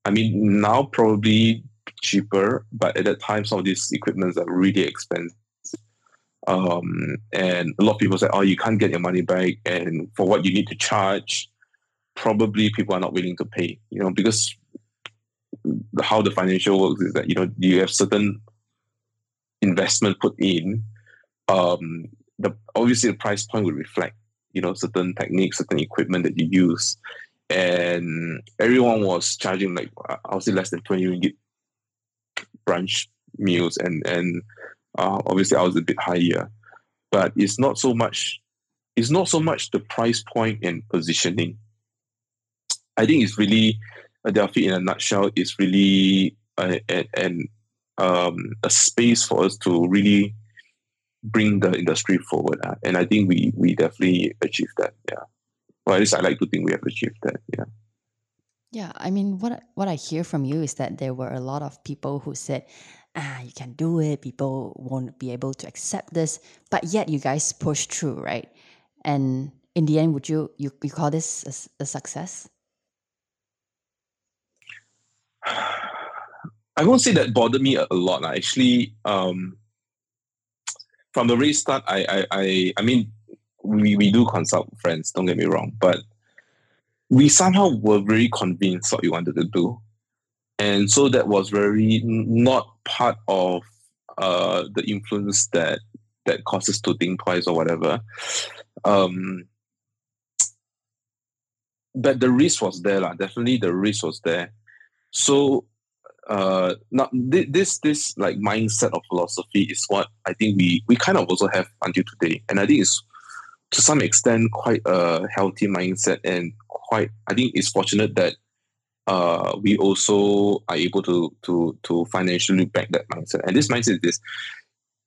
I mean, now probably cheaper, but at that time, some of these equipments are really expensive. Um, and a lot of people say, "Oh, you can't get your money back," and for what you need to charge, probably people are not willing to pay. You know, because how the financial works is that you know you have certain investment put in. Um, the obviously the price point will reflect you know certain techniques, certain equipment that you use, and everyone was charging like I would say less than twenty ringgit brunch meals, and and uh, obviously I was a bit higher, but it's not so much. It's not so much the price point and positioning. I think it's really Adelphi in a nutshell is really a, a, an um, a space for us to really bring the industry forward, uh, and I think we we definitely achieved that. Yeah, well, at least I like to think we have achieved that. Yeah. Yeah, I mean, what what I hear from you is that there were a lot of people who said, "Ah, you can do it. People won't be able to accept this," but yet you guys pushed through, right? And in the end, would you you, you call this a success? I won't say that bothered me a, lot. Actually, um, from the very start, I, I, I, I mean, we, we do consult friends. Don't get me wrong, but we somehow were very convinced what we wanted to do, and so that was very not part of uh, the influence that that causes to think twice or whatever. Um, but the risk was there, lah. Definitely, the risk was there. So uh thi- this this like mindset of philosophy is what I think we we kind of also have until today. And I think it's to some extent quite a healthy mindset and quite I think it's fortunate that uh we also are able to to to financially back that mindset. And this mindset is this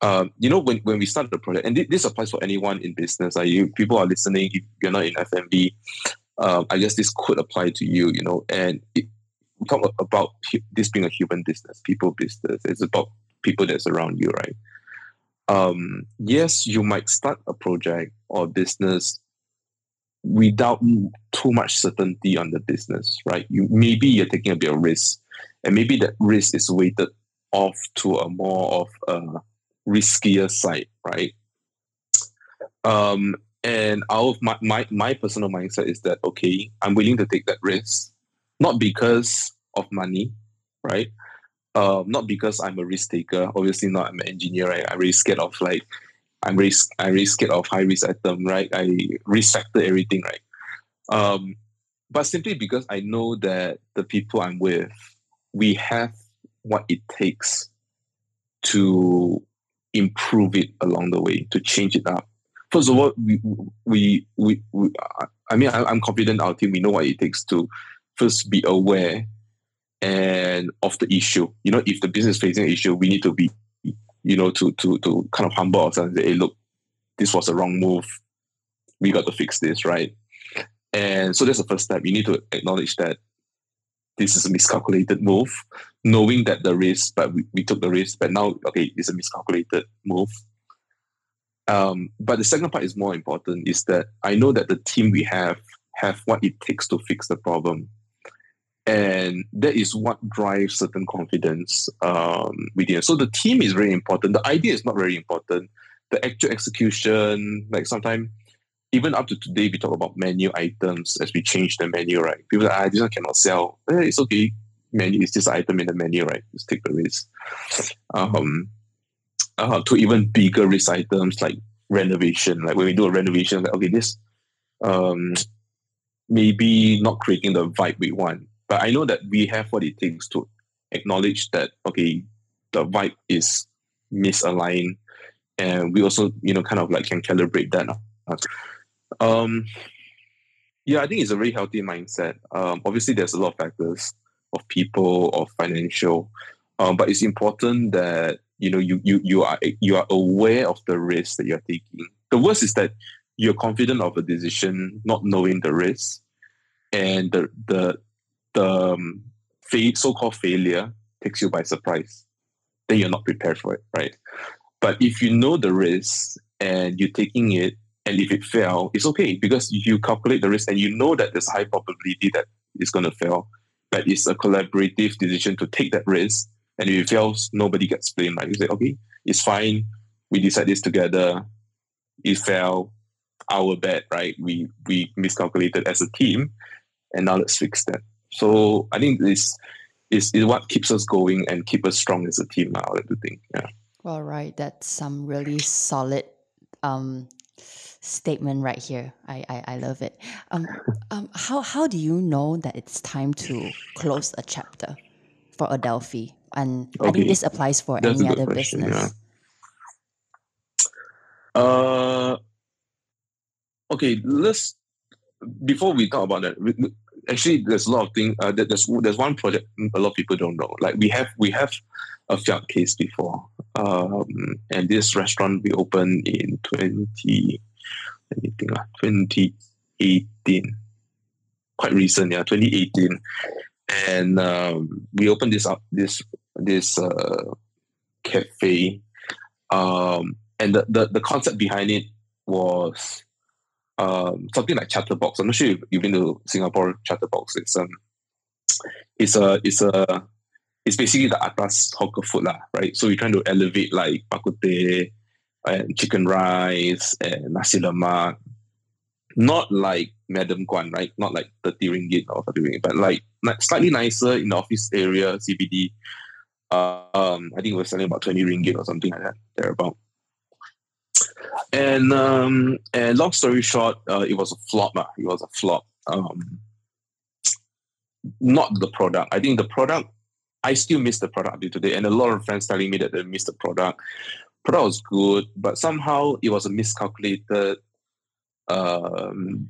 um, you know, when, when we start the project, and thi- this applies for anyone in business, uh, you people are listening, if you're not in F&B, um, I guess this could apply to you, you know, and we talk about this being a human business, people business. It's about people that's around you, right? Um, yes, you might start a project or business without too much certainty on the business, right? You maybe you're taking a bit of risk, and maybe that risk is weighted off to a more of a riskier side, right? Um, and our my, my my personal mindset is that okay, I'm willing to take that risk, not because of money, right? Um, not because I'm a risk taker. Obviously, not. I'm an engineer, right? I'm really scared of like, I'm really I'm really scared of high risk item, right? I risk factor everything, right? Um, but simply because I know that the people I'm with, we have what it takes to improve it along the way, to change it up. First of all, we we we, we I mean, I, am confident our team. We know what it takes to first be aware and of the issue. You know, if the business facing an issue, we need to be, you know, to to to kind of humble ourselves and say, hey, look, this was a wrong move. We got to fix this, right? And so that's the first step. You need to acknowledge that this is a miscalculated move, knowing that the risk, but we, we took the risk, but now, okay, it's a miscalculated move. Um, but the second part is more important is that I know that the team we have have what it takes to fix the problem. And that is what drives certain confidence um, within. So the team is very important. The idea is not very important. The actual execution, like sometimes even up to today, we talk about menu items as we change the menu, right? People are, ah, this one cannot sell. Eh, it's okay. Menu is this item in the menu, right? Just take the risk. Um, uh, to even bigger risk items like renovation. Like when we do a renovation, like, okay, this um, maybe not creating the vibe we want. But I know that we have what it takes to acknowledge that, okay, the vibe is misaligned. And we also, you know, kind of like can calibrate that. Um, yeah, I think it's a very healthy mindset. Um, obviously, there's a lot of factors of people, of financial, um, but it's important that you know you you you are you are aware of the risk that you're taking. The worst is that you're confident of a decision, not knowing the risk, and the the the um, fa- so-called failure takes you by surprise. Then you're not prepared for it, right? But if you know the risk and you're taking it and if it fail, it's okay because you calculate the risk and you know that there's high probability that it's going to fail. But it's a collaborative decision to take that risk. And if it fails, nobody gets blamed. Right? You say, okay, it's fine. We decide this together. It fell. Our bad, right? We we miscalculated as a team, and now let's fix that. So I think this is, is what keeps us going and keep us strong as a team. I like to think. Yeah. Well, right. that's some really solid um, statement right here. I, I, I love it. Um, um, how, how do you know that it's time to close a chapter for Adelphi? And okay. I think this applies for That's any other question, business. Yeah. Uh, okay, let's, before we talk about that, actually there's a lot of things, uh, there's, there's one project a lot of people don't know. Like we have, we have a Fiat case before. Um, and this restaurant we opened in 20, let me think, uh, 2018, quite recent, yeah, 2018. And um, we opened this up, this this uh, cafe. Um, and the, the, the concept behind it was um, something like Chatterbox. I'm not sure if you've been to Singapore Chatterbox. It's um, it's a it's a it's basically the atas hawker food lah, right? So we're trying to elevate like bak and chicken rice and nasi lemak. Not like Madam Kwan, right? Not like 30 ringgit or 30 ringgit, but like slightly nicer in the office area, CBD. Uh, um, I think we're selling about 20 ringgit or something like that, thereabout. And um, and long story short, uh, it was a flop. Uh, it was a flop. Um, not the product. I think the product, I still miss the product today. And a lot of friends telling me that they miss the product product was good, but somehow it was a miscalculated um,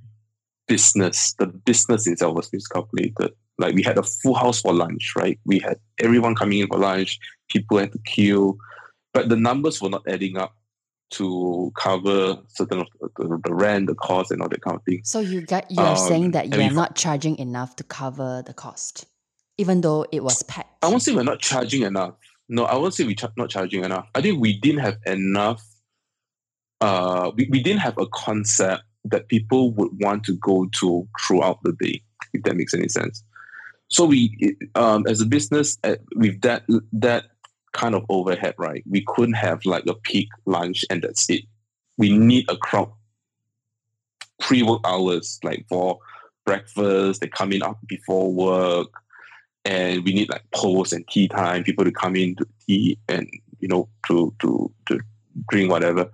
business. The business itself was miscalculated. Like we had a full house for lunch, right? We had everyone coming in for lunch. People had to queue, but the numbers were not adding up to cover certain of the, the rent, the cost, and all that kind of thing. So you got you are um, saying that you are not charging enough to cover the cost, even though it was packed. I won't say we're not charging enough. No, I won't say we are not charging enough. I think we didn't have enough. Uh, we, we didn't have a concept that people would want to go to throughout the day, if that makes any sense. So we, um, as a business, uh, with that that kind of overhead, right? We couldn't have like a peak lunch and that's it. We need a crowd pre-work hours, like for breakfast. They come in up before work and we need like post and tea time, people to come in to eat and you know to to to drink whatever.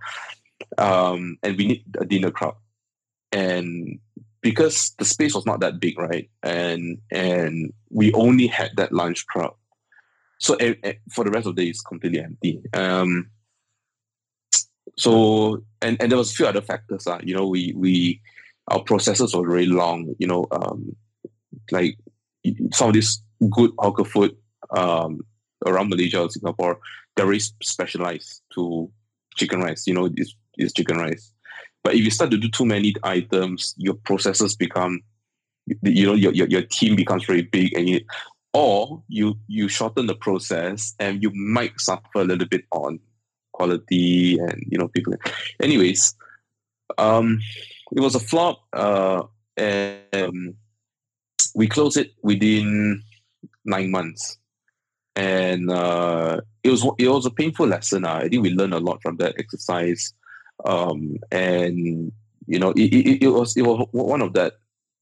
Um, and we need a dinner crowd. And because the space was not that big, right? And and we only had that lunch crowd. So for the rest of the day, it's completely empty. Um, so and and there was a few other factors. Uh, you know, we we our processes were very long. You know, um, like some of this good hawker food um, around Malaysia or Singapore, they're very specialized to chicken rice. You know, it's, it's chicken rice. But if you start to do too many items, your processes become, you know, your, your, your team becomes very big and you, or you you shorten the process and you might suffer a little bit on quality and you know people. Anyways um it was a flop uh and um, we closed it within nine months. And uh it was it was a painful lesson. Uh. i think we learned a lot from that exercise. Um and you know it, it, it was it was one of that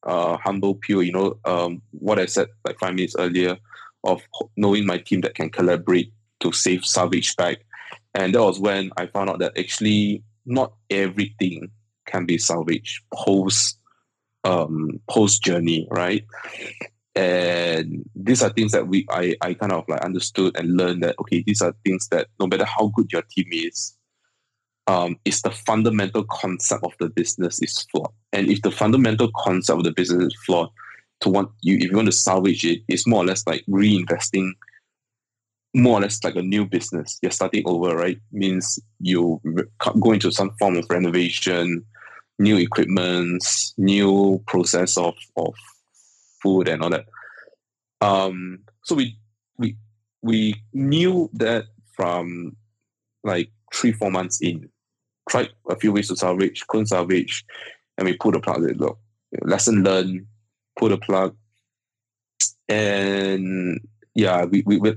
uh, humble, pure, you know, um, what I said like five minutes earlier of knowing my team that can collaborate to save salvage back. And that was when I found out that actually not everything can be salvaged post um, post journey, right? And these are things that we I, I kind of like understood and learned that okay, these are things that no matter how good your team is, um, is the fundamental concept of the business is flawed. And if the fundamental concept of the business is flawed, to want you if you want to salvage it, it's more or less like reinvesting more or less like a new business. You're starting over, right? Means you go into some form of renovation, new equipments, new process of, of food and all that. Um, so we we we knew that from like three, four months in tried a few ways to salvage, couldn't salvage, and we pulled the plug. Look, lesson learned, pull the plug, and yeah, we we we,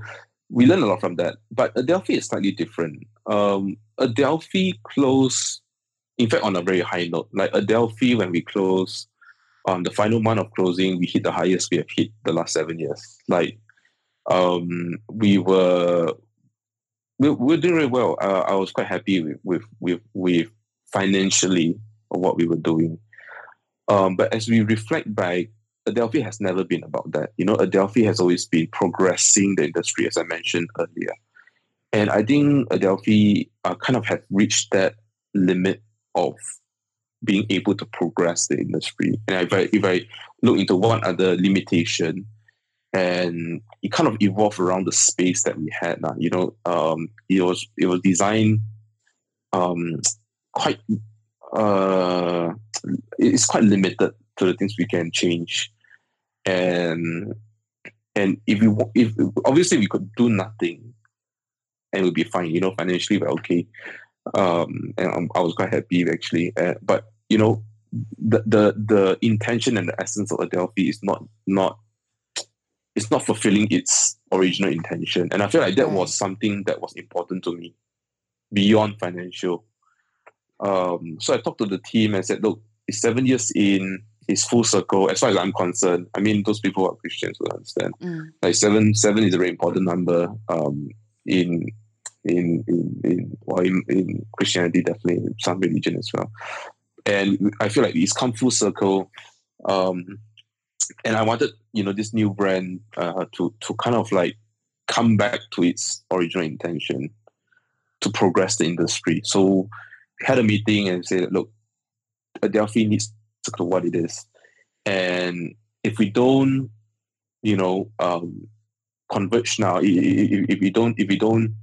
we learned a lot from that. But Adelphi is slightly different. Um, Adelphi closed, in fact, on a very high note. Like Adelphi, when we closed, on the final month of closing, we hit the highest we have hit the last seven years. Like, um, we were we, we're doing really well. Uh, I was quite happy with, with, with, with financially what we were doing. Um, but as we reflect back, Adelphi has never been about that. You know, Adelphi has always been progressing the industry, as I mentioned earlier. And I think Adelphi uh, kind of have reached that limit of being able to progress the industry. And if I, if I look into what other limitation and it kind of evolved around the space that we had. Uh, you know, um, it was it was designed um, quite. Uh, it's quite limited to the things we can change, and and if you if obviously we could do nothing, and we'd be fine. You know, financially we're okay, um, and I was quite happy actually. Uh, but you know, the the the intention and the essence of Adelphi is not not it's not fulfilling its original intention. And I feel like that was something that was important to me beyond financial. Um, so I talked to the team and said, look, it's seven years in, it's full circle as far as I'm concerned. I mean, those people who are Christians will understand. Mm. Like seven, seven is a very important number um, in in in in, well, in in Christianity, definitely in some religion as well. And I feel like it's come full circle. Um, and I wanted you know this new brand uh, to to kind of like come back to its original intention to progress the industry. So had a meeting and said, look, Adelphi needs to know what it is, and if we don't, you know, um, converge now, if, if we don't, if we don't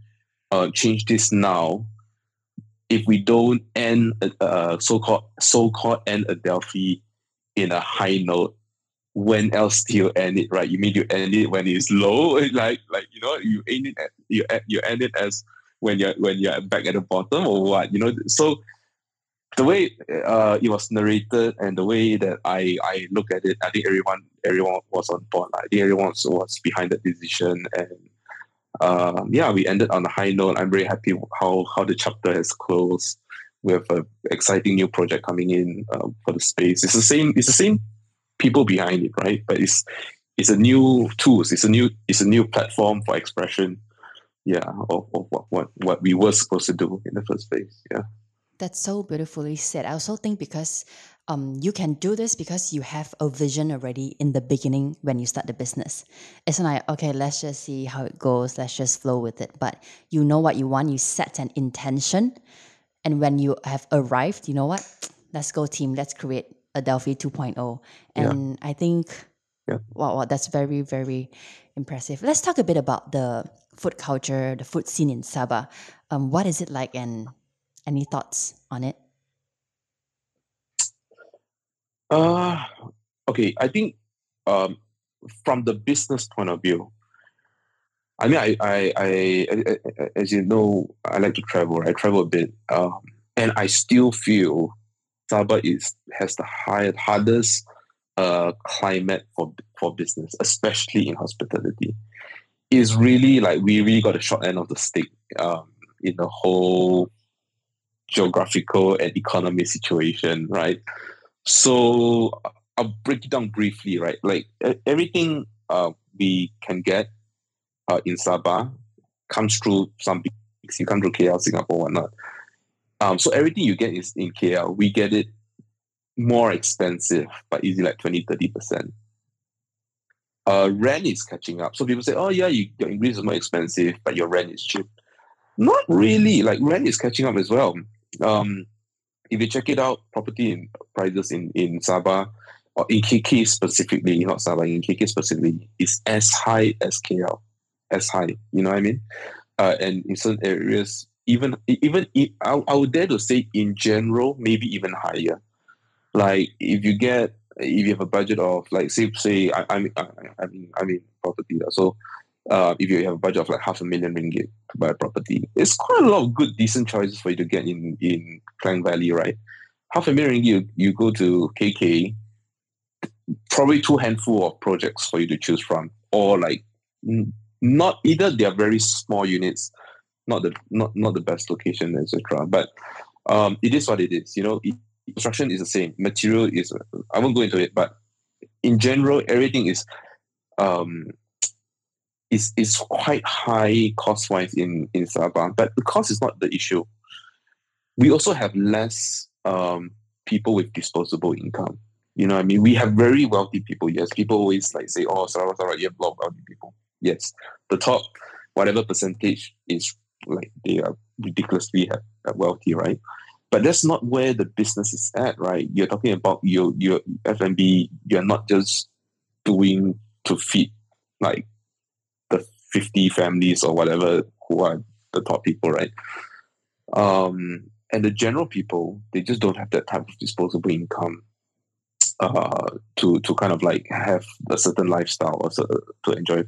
uh, change this now, if we don't end uh, so-called so-called end Adelphi in a high note, when else do you end it right? You mean you end it when it's low, like like you know you end it you you end it as when you're when you're back at the bottom or what you know. So the way uh, it was narrated and the way that I I look at it, I think everyone everyone was on board. I think everyone was, was behind the decision and. Um, yeah, we ended on a high note. I'm very happy how how the chapter has closed. We have an exciting new project coming in uh, for the space. It's the same. It's the same people behind it, right? But it's it's a new tools. It's a new it's a new platform for expression. Yeah, of, of what, what what we were supposed to do in the first place. Yeah. That's so beautifully said. I also think because um, you can do this because you have a vision already in the beginning when you start the business. It's not like, okay, let's just see how it goes, let's just flow with it. But you know what you want, you set an intention. And when you have arrived, you know what? Let's go, team, let's create Adelphi 2.0. And yeah. I think, yeah. wow, wow, that's very, very impressive. Let's talk a bit about the food culture, the food scene in Sabah. Um, what is it like, and any thoughts on it? Uh, okay. I think um, from the business point of view, I mean, I, I, I, I, as you know, I like to travel. I travel a bit, um, and I still feel Sabah is has the high, hardest uh, climate for for business, especially in hospitality. Is really like we really got a short end of the stick um, in the whole geographical and economy situation, right? So I'll break it down briefly, right? Like everything uh, we can get uh, in Sabah comes through some peaks. You come through KL, Singapore, whatnot. Um, so everything you get is in KL. We get it more expensive, but easy like 20, 30%. Uh, rent is catching up. So people say, oh, yeah, you, your English is more expensive, but your rent is cheap. Not really. Like rent is catching up as well. Um, if you check it out, property in, prices in, in Sabah, or in KK specifically, not Sabah, in KK specifically, is as high as KL. As high. You know what I mean? Uh, and in certain areas, even even I, I would dare to say in general, maybe even higher. Like if you get if you have a budget of like say say I I mean I, I mean I mean property so uh, if you have a budget of like half a million ringgit to buy a property, it's quite a lot of good, decent choices for you to get in in Klang Valley, right? Half a million ringgit, you, you go to KK, probably two handful of projects for you to choose from, or like not either they are very small units, not the not not the best location, etc. But um, it is what it is. You know, construction is the same. Material is. I won't go into it, but in general, everything is um, is is quite high cost wise in in Sabah, but the cost is not the issue. We also have less um, people with disposable income. You know, I mean, we have very wealthy people. Yes, people always like say, "Oh, Sarawak, Sarawak, you have a lot of wealthy people." Yes, the top whatever percentage is like they are ridiculously wealthy, right? But that's not where the business is at, right? You're talking about your your F&B. You're not just doing to feed like the 50 families or whatever who are the top people, right? Um, and the general people, they just don't have that type of disposable income uh, to to kind of like have a certain lifestyle or to enjoy.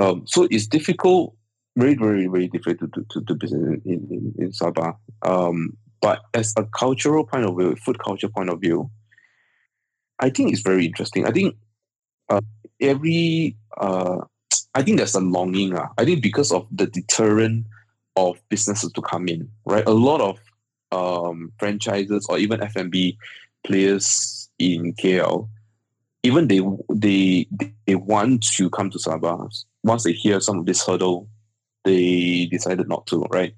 Um, so it's difficult, very very very difficult to to, to business in in, in Sabah. Um, but as a cultural point of view, food culture point of view, I think it's very interesting. I think uh, every uh, I think there's a longing. Uh. I think because of the deterrent of businesses to come in, right? A lot of um, franchises or even F&B players in KL, even they they they want to come to Sabah. Once they hear some of this hurdle, they decided not to, right?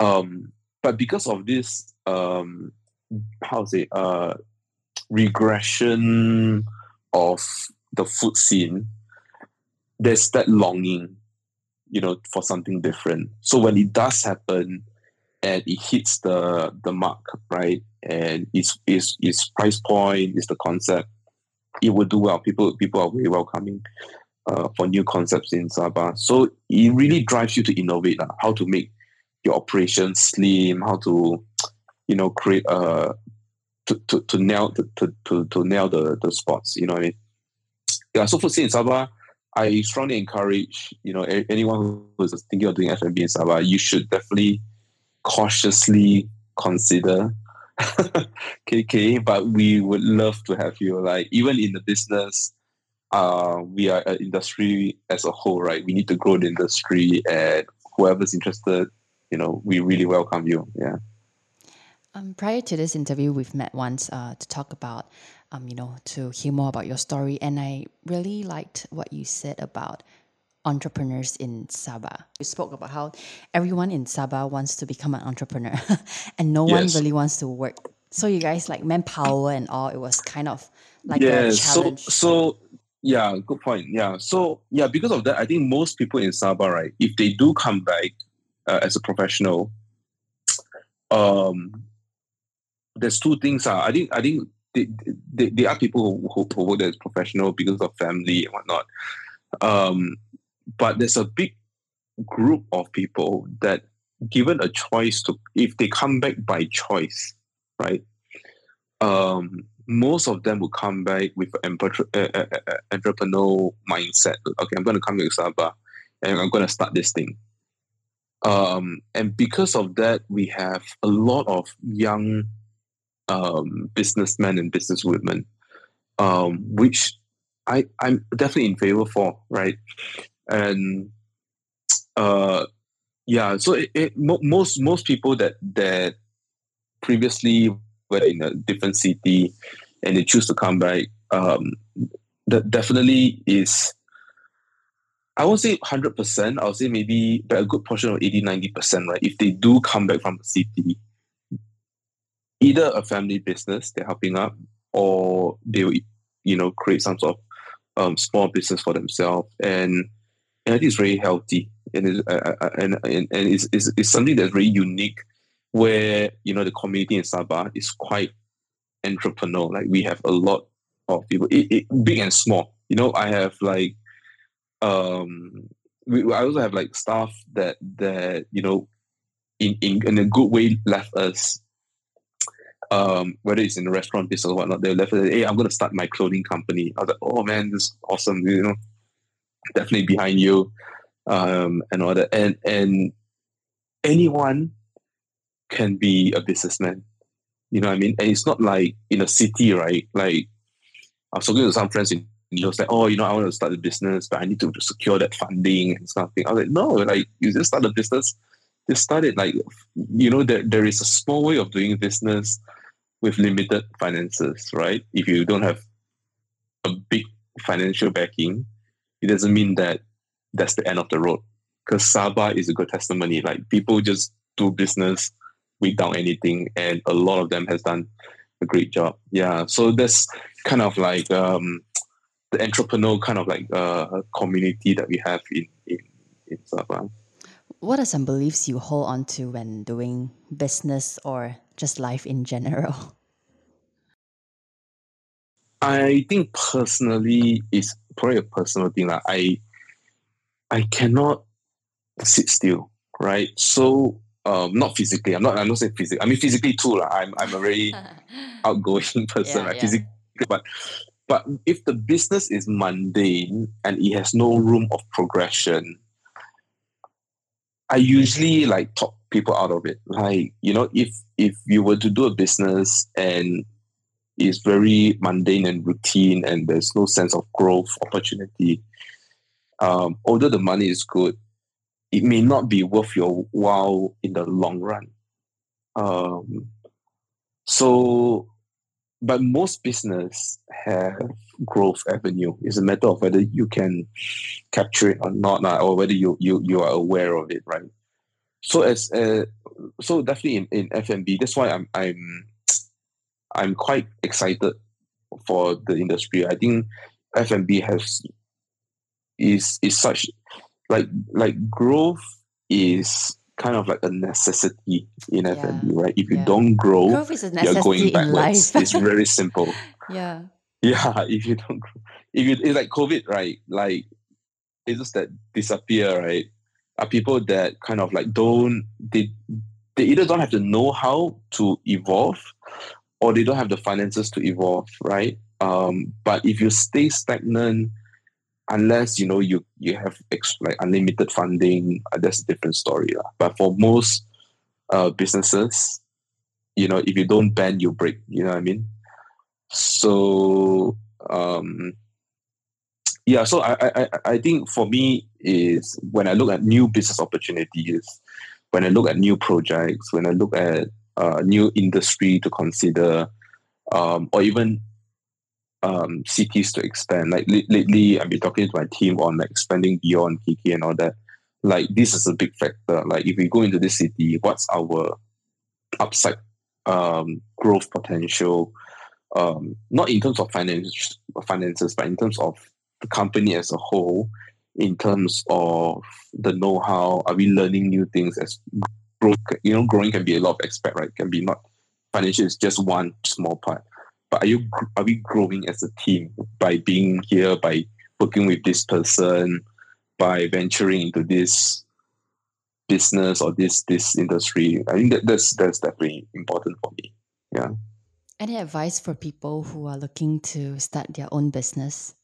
Um, but because of this, um, how say, uh, regression of the food scene, there's that longing, you know, for something different. So when it does happen and it hits the the mark, right? And it's is its price point, is the concept, it will do well. People people are very welcoming uh, for new concepts in Sabah. So it really drives you to innovate uh, how to make your operation slim, how to, you know, create a uh, to, to, to nail to, to, to nail the, the spots, you know what I mean? Yeah, so for in Sabah, I strongly encourage you know anyone who's thinking of doing F&B in Sabah, you should definitely cautiously consider KK. But we would love to have you. Like even in the business, uh, we are an industry as a whole, right? We need to grow the industry, and whoever's interested, you know, we really welcome you. Yeah. Um, prior to this interview, we've met once uh, to talk about um, you know, to hear more about your story. And I really liked what you said about entrepreneurs in Sabah. You spoke about how everyone in Sabah wants to become an entrepreneur and no yes. one really wants to work So you guys like manpower and all, it was kind of like yeah, a so challenge. so yeah, good point. Yeah, so yeah, because of that, I think most people in Sabah, right, if they do come back uh, as a professional, um, there's two things. Uh, I think I think they, they, there are people who, who work as professional because of family and whatnot. Um, but there's a big group of people that, given a choice to, if they come back by choice, right? Um, most of them will come back with an entrepreneurial mindset. Okay, I'm going to come to Sabah and I'm going to start this thing. Um, and because of that, we have a lot of young um, businessmen and businesswomen, um, which I, I'm definitely in favor for, right? And uh, yeah, so it, it, most most people that that previously were in a different city and they choose to come back, um, that definitely is. I won't say hundred percent. I'll say maybe but a good portion of 80 90 percent. Right, if they do come back from the city, either a family business they're helping up, or they will, you know, create some sort of um, small business for themselves, and and I think it's very healthy, and it's, uh, uh, and and, and it's, it's, it's something that's very unique, where you know the community in Sabah is quite entrepreneurial. Like we have a lot of people, it, it, big and small. You know, I have like, um, we, I also have like staff that that you know, in in, in a good way left us um, whether it's in the restaurant business or whatnot, they left hey, I'm to start my clothing company. I was like, oh man, this is awesome. You know, definitely behind you um, and all that. And, and anyone can be a businessman. You know what I mean? And it's not like in a city, right? Like I was talking to some friends in you know, like, oh, you know, I want to start a business, but I need to secure that funding and something. I was like, no, like you just start a business, just start it. Like, you know, there, there is a small way of doing business with limited finances, right? If you don't have a big financial backing, it doesn't mean that that's the end of the road. Because Sabah is a good testimony. Like people just do business without anything, and a lot of them has done a great job. Yeah, so that's kind of like um, the entrepreneur kind of like uh, community that we have in in, in Sabah. What are some beliefs you hold on to when doing business or just life in general? I think personally, it's probably a personal thing. Like I, I cannot sit still, right? So, um, not physically. I'm not. I'm not saying physically. I mean physically too. Like I'm. I'm a very outgoing person. Yeah, right? yeah. Physically, but but if the business is mundane and it has no room of progression, I usually like talk people out of it. Like, you know, if if you were to do a business and it's very mundane and routine and there's no sense of growth opportunity, um, although the money is good, it may not be worth your while in the long run. Um, so, but most business have growth avenue. It's a matter of whether you can capture it or not, or whether you you you are aware of it, right? So as uh, so definitely in, in F&B, that's why I'm I'm I'm quite excited for the industry. I think F&B has is is such like like growth is kind of like a necessity in yeah. F&B, right? If you yeah. don't grow, you're going backwards. it's very simple. Yeah. Yeah, if you don't, if you it's like COVID, right? Like it's just that disappear, right? Are people that kind of like don't they they either don't have the know-how to evolve or they don't have the finances to evolve, right? Um, but if you stay stagnant, unless you know you you have ex- like unlimited funding, uh, that's a different story. Uh. But for most uh, businesses, you know, if you don't bend, you break. You know what I mean? So um, yeah, so I, I I think for me is when I look at new business opportunities, when I look at new projects, when I look at uh, new industry to consider, um, or even um, cities to expand. Like lately, I've been talking to my team on like expanding beyond KK and all that. Like this is a big factor. Like if we go into this city, what's our upside um, growth potential, um, not in terms of finance, finances, but in terms of the company as a whole, in terms of the know-how, are we learning new things as growth? You know, growing can be a lot of aspect, right? Can be not financial is just one small part. But are you are we growing as a team by being here, by working with this person, by venturing into this business or this this industry? I think that that's that's definitely important for me. Yeah. Any advice for people who are looking to start their own business?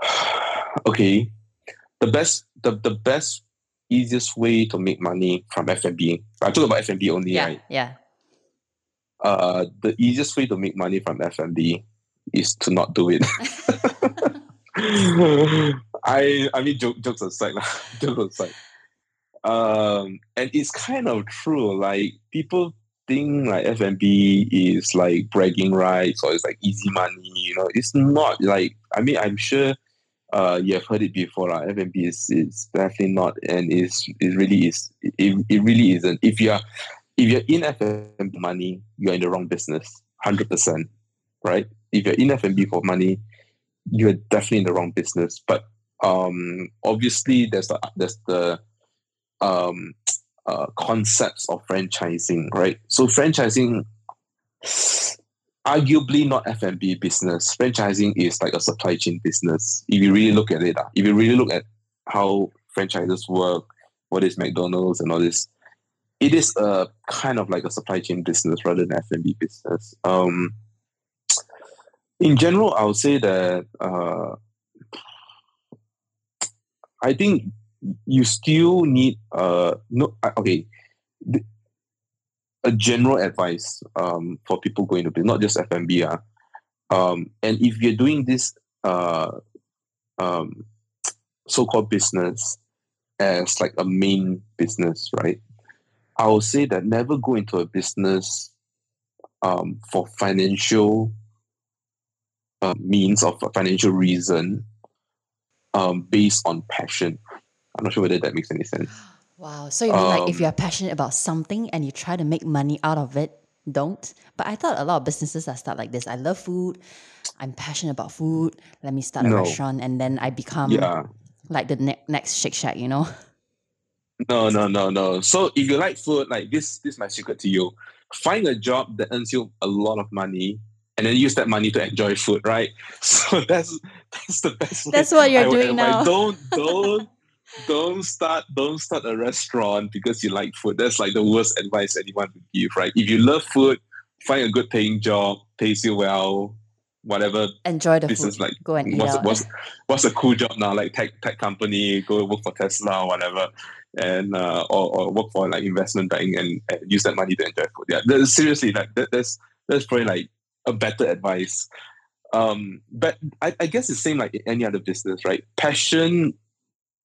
okay. The best the, the best easiest way to make money from F&B. I talk about F&B only, yeah, right? Yeah. Uh, the easiest way to make money from F&B is to not do it. I I mean joke, jokes aside, jokes aside. Um, and it's kind of true. Like people think like F&B is like bragging rights or it's like easy money. You know, it's not. Like I mean, I'm sure uh, you have heard it before. Uh, F&B is, is definitely not, and is it really is. It, it really isn't. If you are if you're in F&B money, you're in the wrong business, hundred percent, right? If you're in F&B for money, you're definitely in the wrong business. But um, obviously, there's the there's the um, uh, concepts of franchising, right? So franchising arguably not F&B business. Franchising is like a supply chain business. If you really look at it, ah, if you really look at how franchises work, what is McDonald's and all this, it is a kind of like a supply chain business rather than F&B business. Um, in general, I would say that uh, I think you still need uh no okay a general advice um, for people going to business, not just F&B. Uh, um, and if you're doing this uh, um, so-called business as like a main business, right? I would say that never go into a business um, for financial uh, means of financial reason um, based on passion. I'm not sure whether that makes any sense. Wow. So you mean like if Um, you're passionate about something and you try to make money out of it, don't? But I thought a lot of businesses are start like this. I love food. I'm passionate about food. Let me start a No. restaurant and then I become Yeah. like the ne- next Shake Shack, you know? No, no, no, no. So if you like food, like this, this is my secret to you. Find a job that earns you a lot of money, and then use that money to enjoy food, right? So that's that's the best. That's what you're I doing now. Don't don't don't start don't start a restaurant because you like food. That's like the worst advice anyone would give, right? If you love food, find a good paying job, pays you well, whatever Enjoy the business food. like Go and eat what's what's what's a cool job now like tech tech company go work for tesla or whatever and uh, or, or work for like investment bank and, and use that money to enjoy food. Yeah seriously like that, that's that's probably like a better advice. Um but I, I guess it's same like any other business right? Passion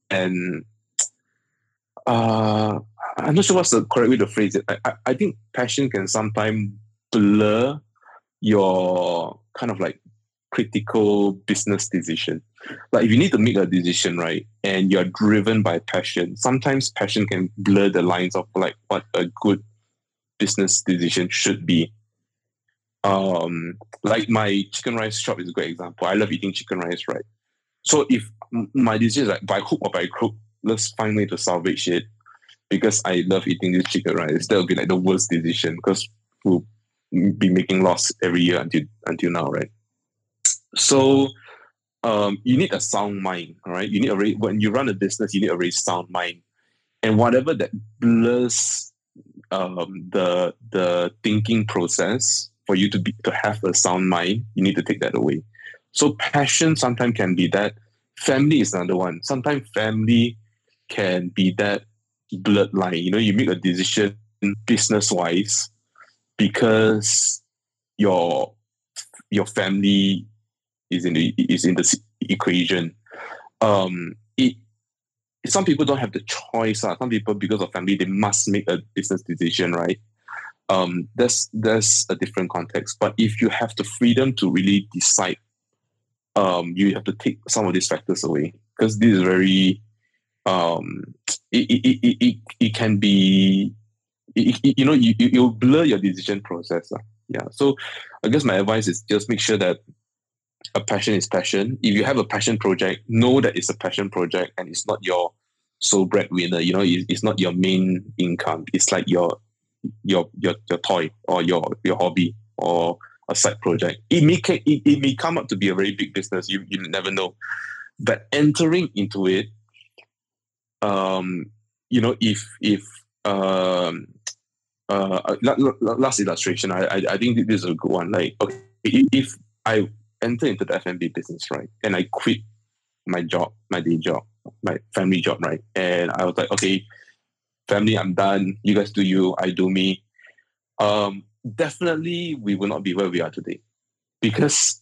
and uh i'm not sure what's the correct way to phrase it. I, I, I think passion can sometimes blur your kind of like critical business decision. Like if you need to make a decision, right, and you're driven by passion, sometimes passion can blur the lines of like what a good business decision should be. Um, like my chicken rice shop is a great example. I love eating chicken rice, right? So if my decision is like by hook or by crook, let's find way to salvage it because I love eating this chicken rice. That would be like the worst decision because we'll be making loss every year until until now, right? So um, you need a sound mind, right? You need a when you run a business, you need a very sound mind, and whatever that blurs um, the the thinking process for you to be to have a sound mind, you need to take that away. So passion sometimes can be that. Family is another one. Sometimes family can be that bloodline. You know, you make a decision business wise because your your family is in the is in the equation. Um, it some people don't have the choice. Uh. Some people, because of family, they must make a business decision, right? Um, that's that's a different context. But if you have the freedom to really decide, um, you have to take some of these factors away because this is very, um, it, it, it, it, it can be you know, you, you, blur your decision process. Uh. Yeah. So I guess my advice is just make sure that a passion is passion. If you have a passion project, know that it's a passion project and it's not your sole breadwinner. You know, it's not your main income. It's like your your your your toy or your your hobby or a side project. It may it, it may come up to be a very big business. You you never know. But entering into it, um, you know, if if um, uh, last illustration, I, I I think this is a good one. Like, okay, if I enter into the F&B business, right, and I quit my job, my day job, my family job, right, and I was like, okay, family, I'm done. You guys do you, I do me. Um, definitely, we will not be where we are today, because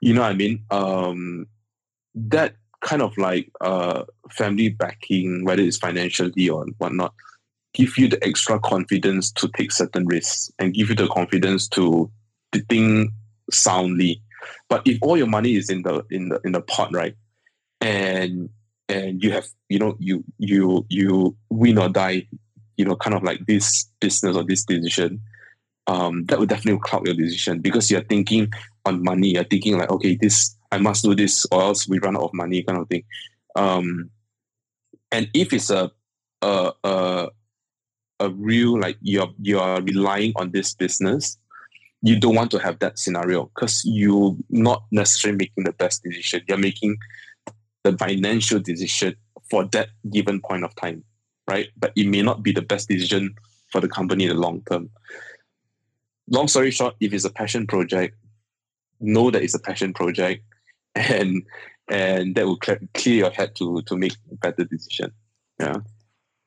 you know I mean. Um, that kind of like uh, family backing, whether it's financially or whatnot, give you the extra confidence to take certain risks and give you the confidence to think soundly. But if all your money is in the in the in the pot, right, and and you have you know you you you win or die, you know, kind of like this business or this decision, um, that would definitely cloud your decision because you're thinking on money. You're thinking like, okay, this I must do this or else we run out of money, kind of thing. Um, and if it's a a a, a real like you're you're relying on this business, you don't want to have that scenario because you're not necessarily making the best decision. You're making the financial decision for that given point of time, right? But it may not be the best decision for the company in the long term. Long story short, if it's a passion project, know that it's a passion project and and that will clear, your head to to make a better decision. Yeah.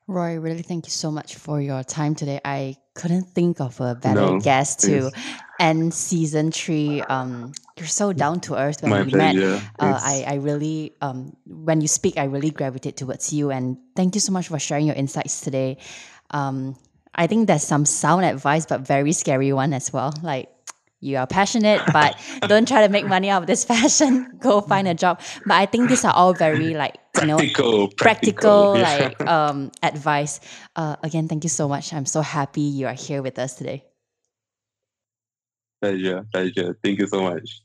Roy, really thank you so much for your time today. I couldn't think of a better no, guest to end season three. Um, you're so down to earth when My we pleasure. met. Uh, I, I really, um, when you speak, I really gravitate towards you. And thank you so much for sharing your insights today. Um, I think there's some sound advice, but very scary one as well. Like you are passionate, but don't try to make money out of this fashion. Go find a job. But I think these are all very like you know practical, practical, yeah. like um, advice. Uh, again, thank you so much. I'm so happy you are here with us today. Pleasure, pleasure. Thank you so much.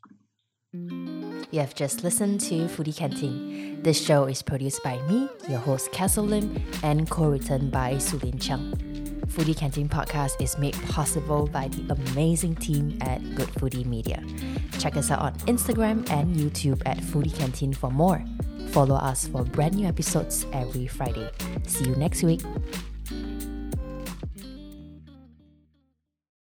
You have just listened to Foodie Canteen. This show is produced by me, your host Castle Lim, and co-written by Sulin Chung. Foodie Canteen podcast is made possible by the amazing team at Good Foodie Media. Check us out on Instagram and YouTube at Foodie Canteen for more. Follow us for brand new episodes every Friday. See you next week.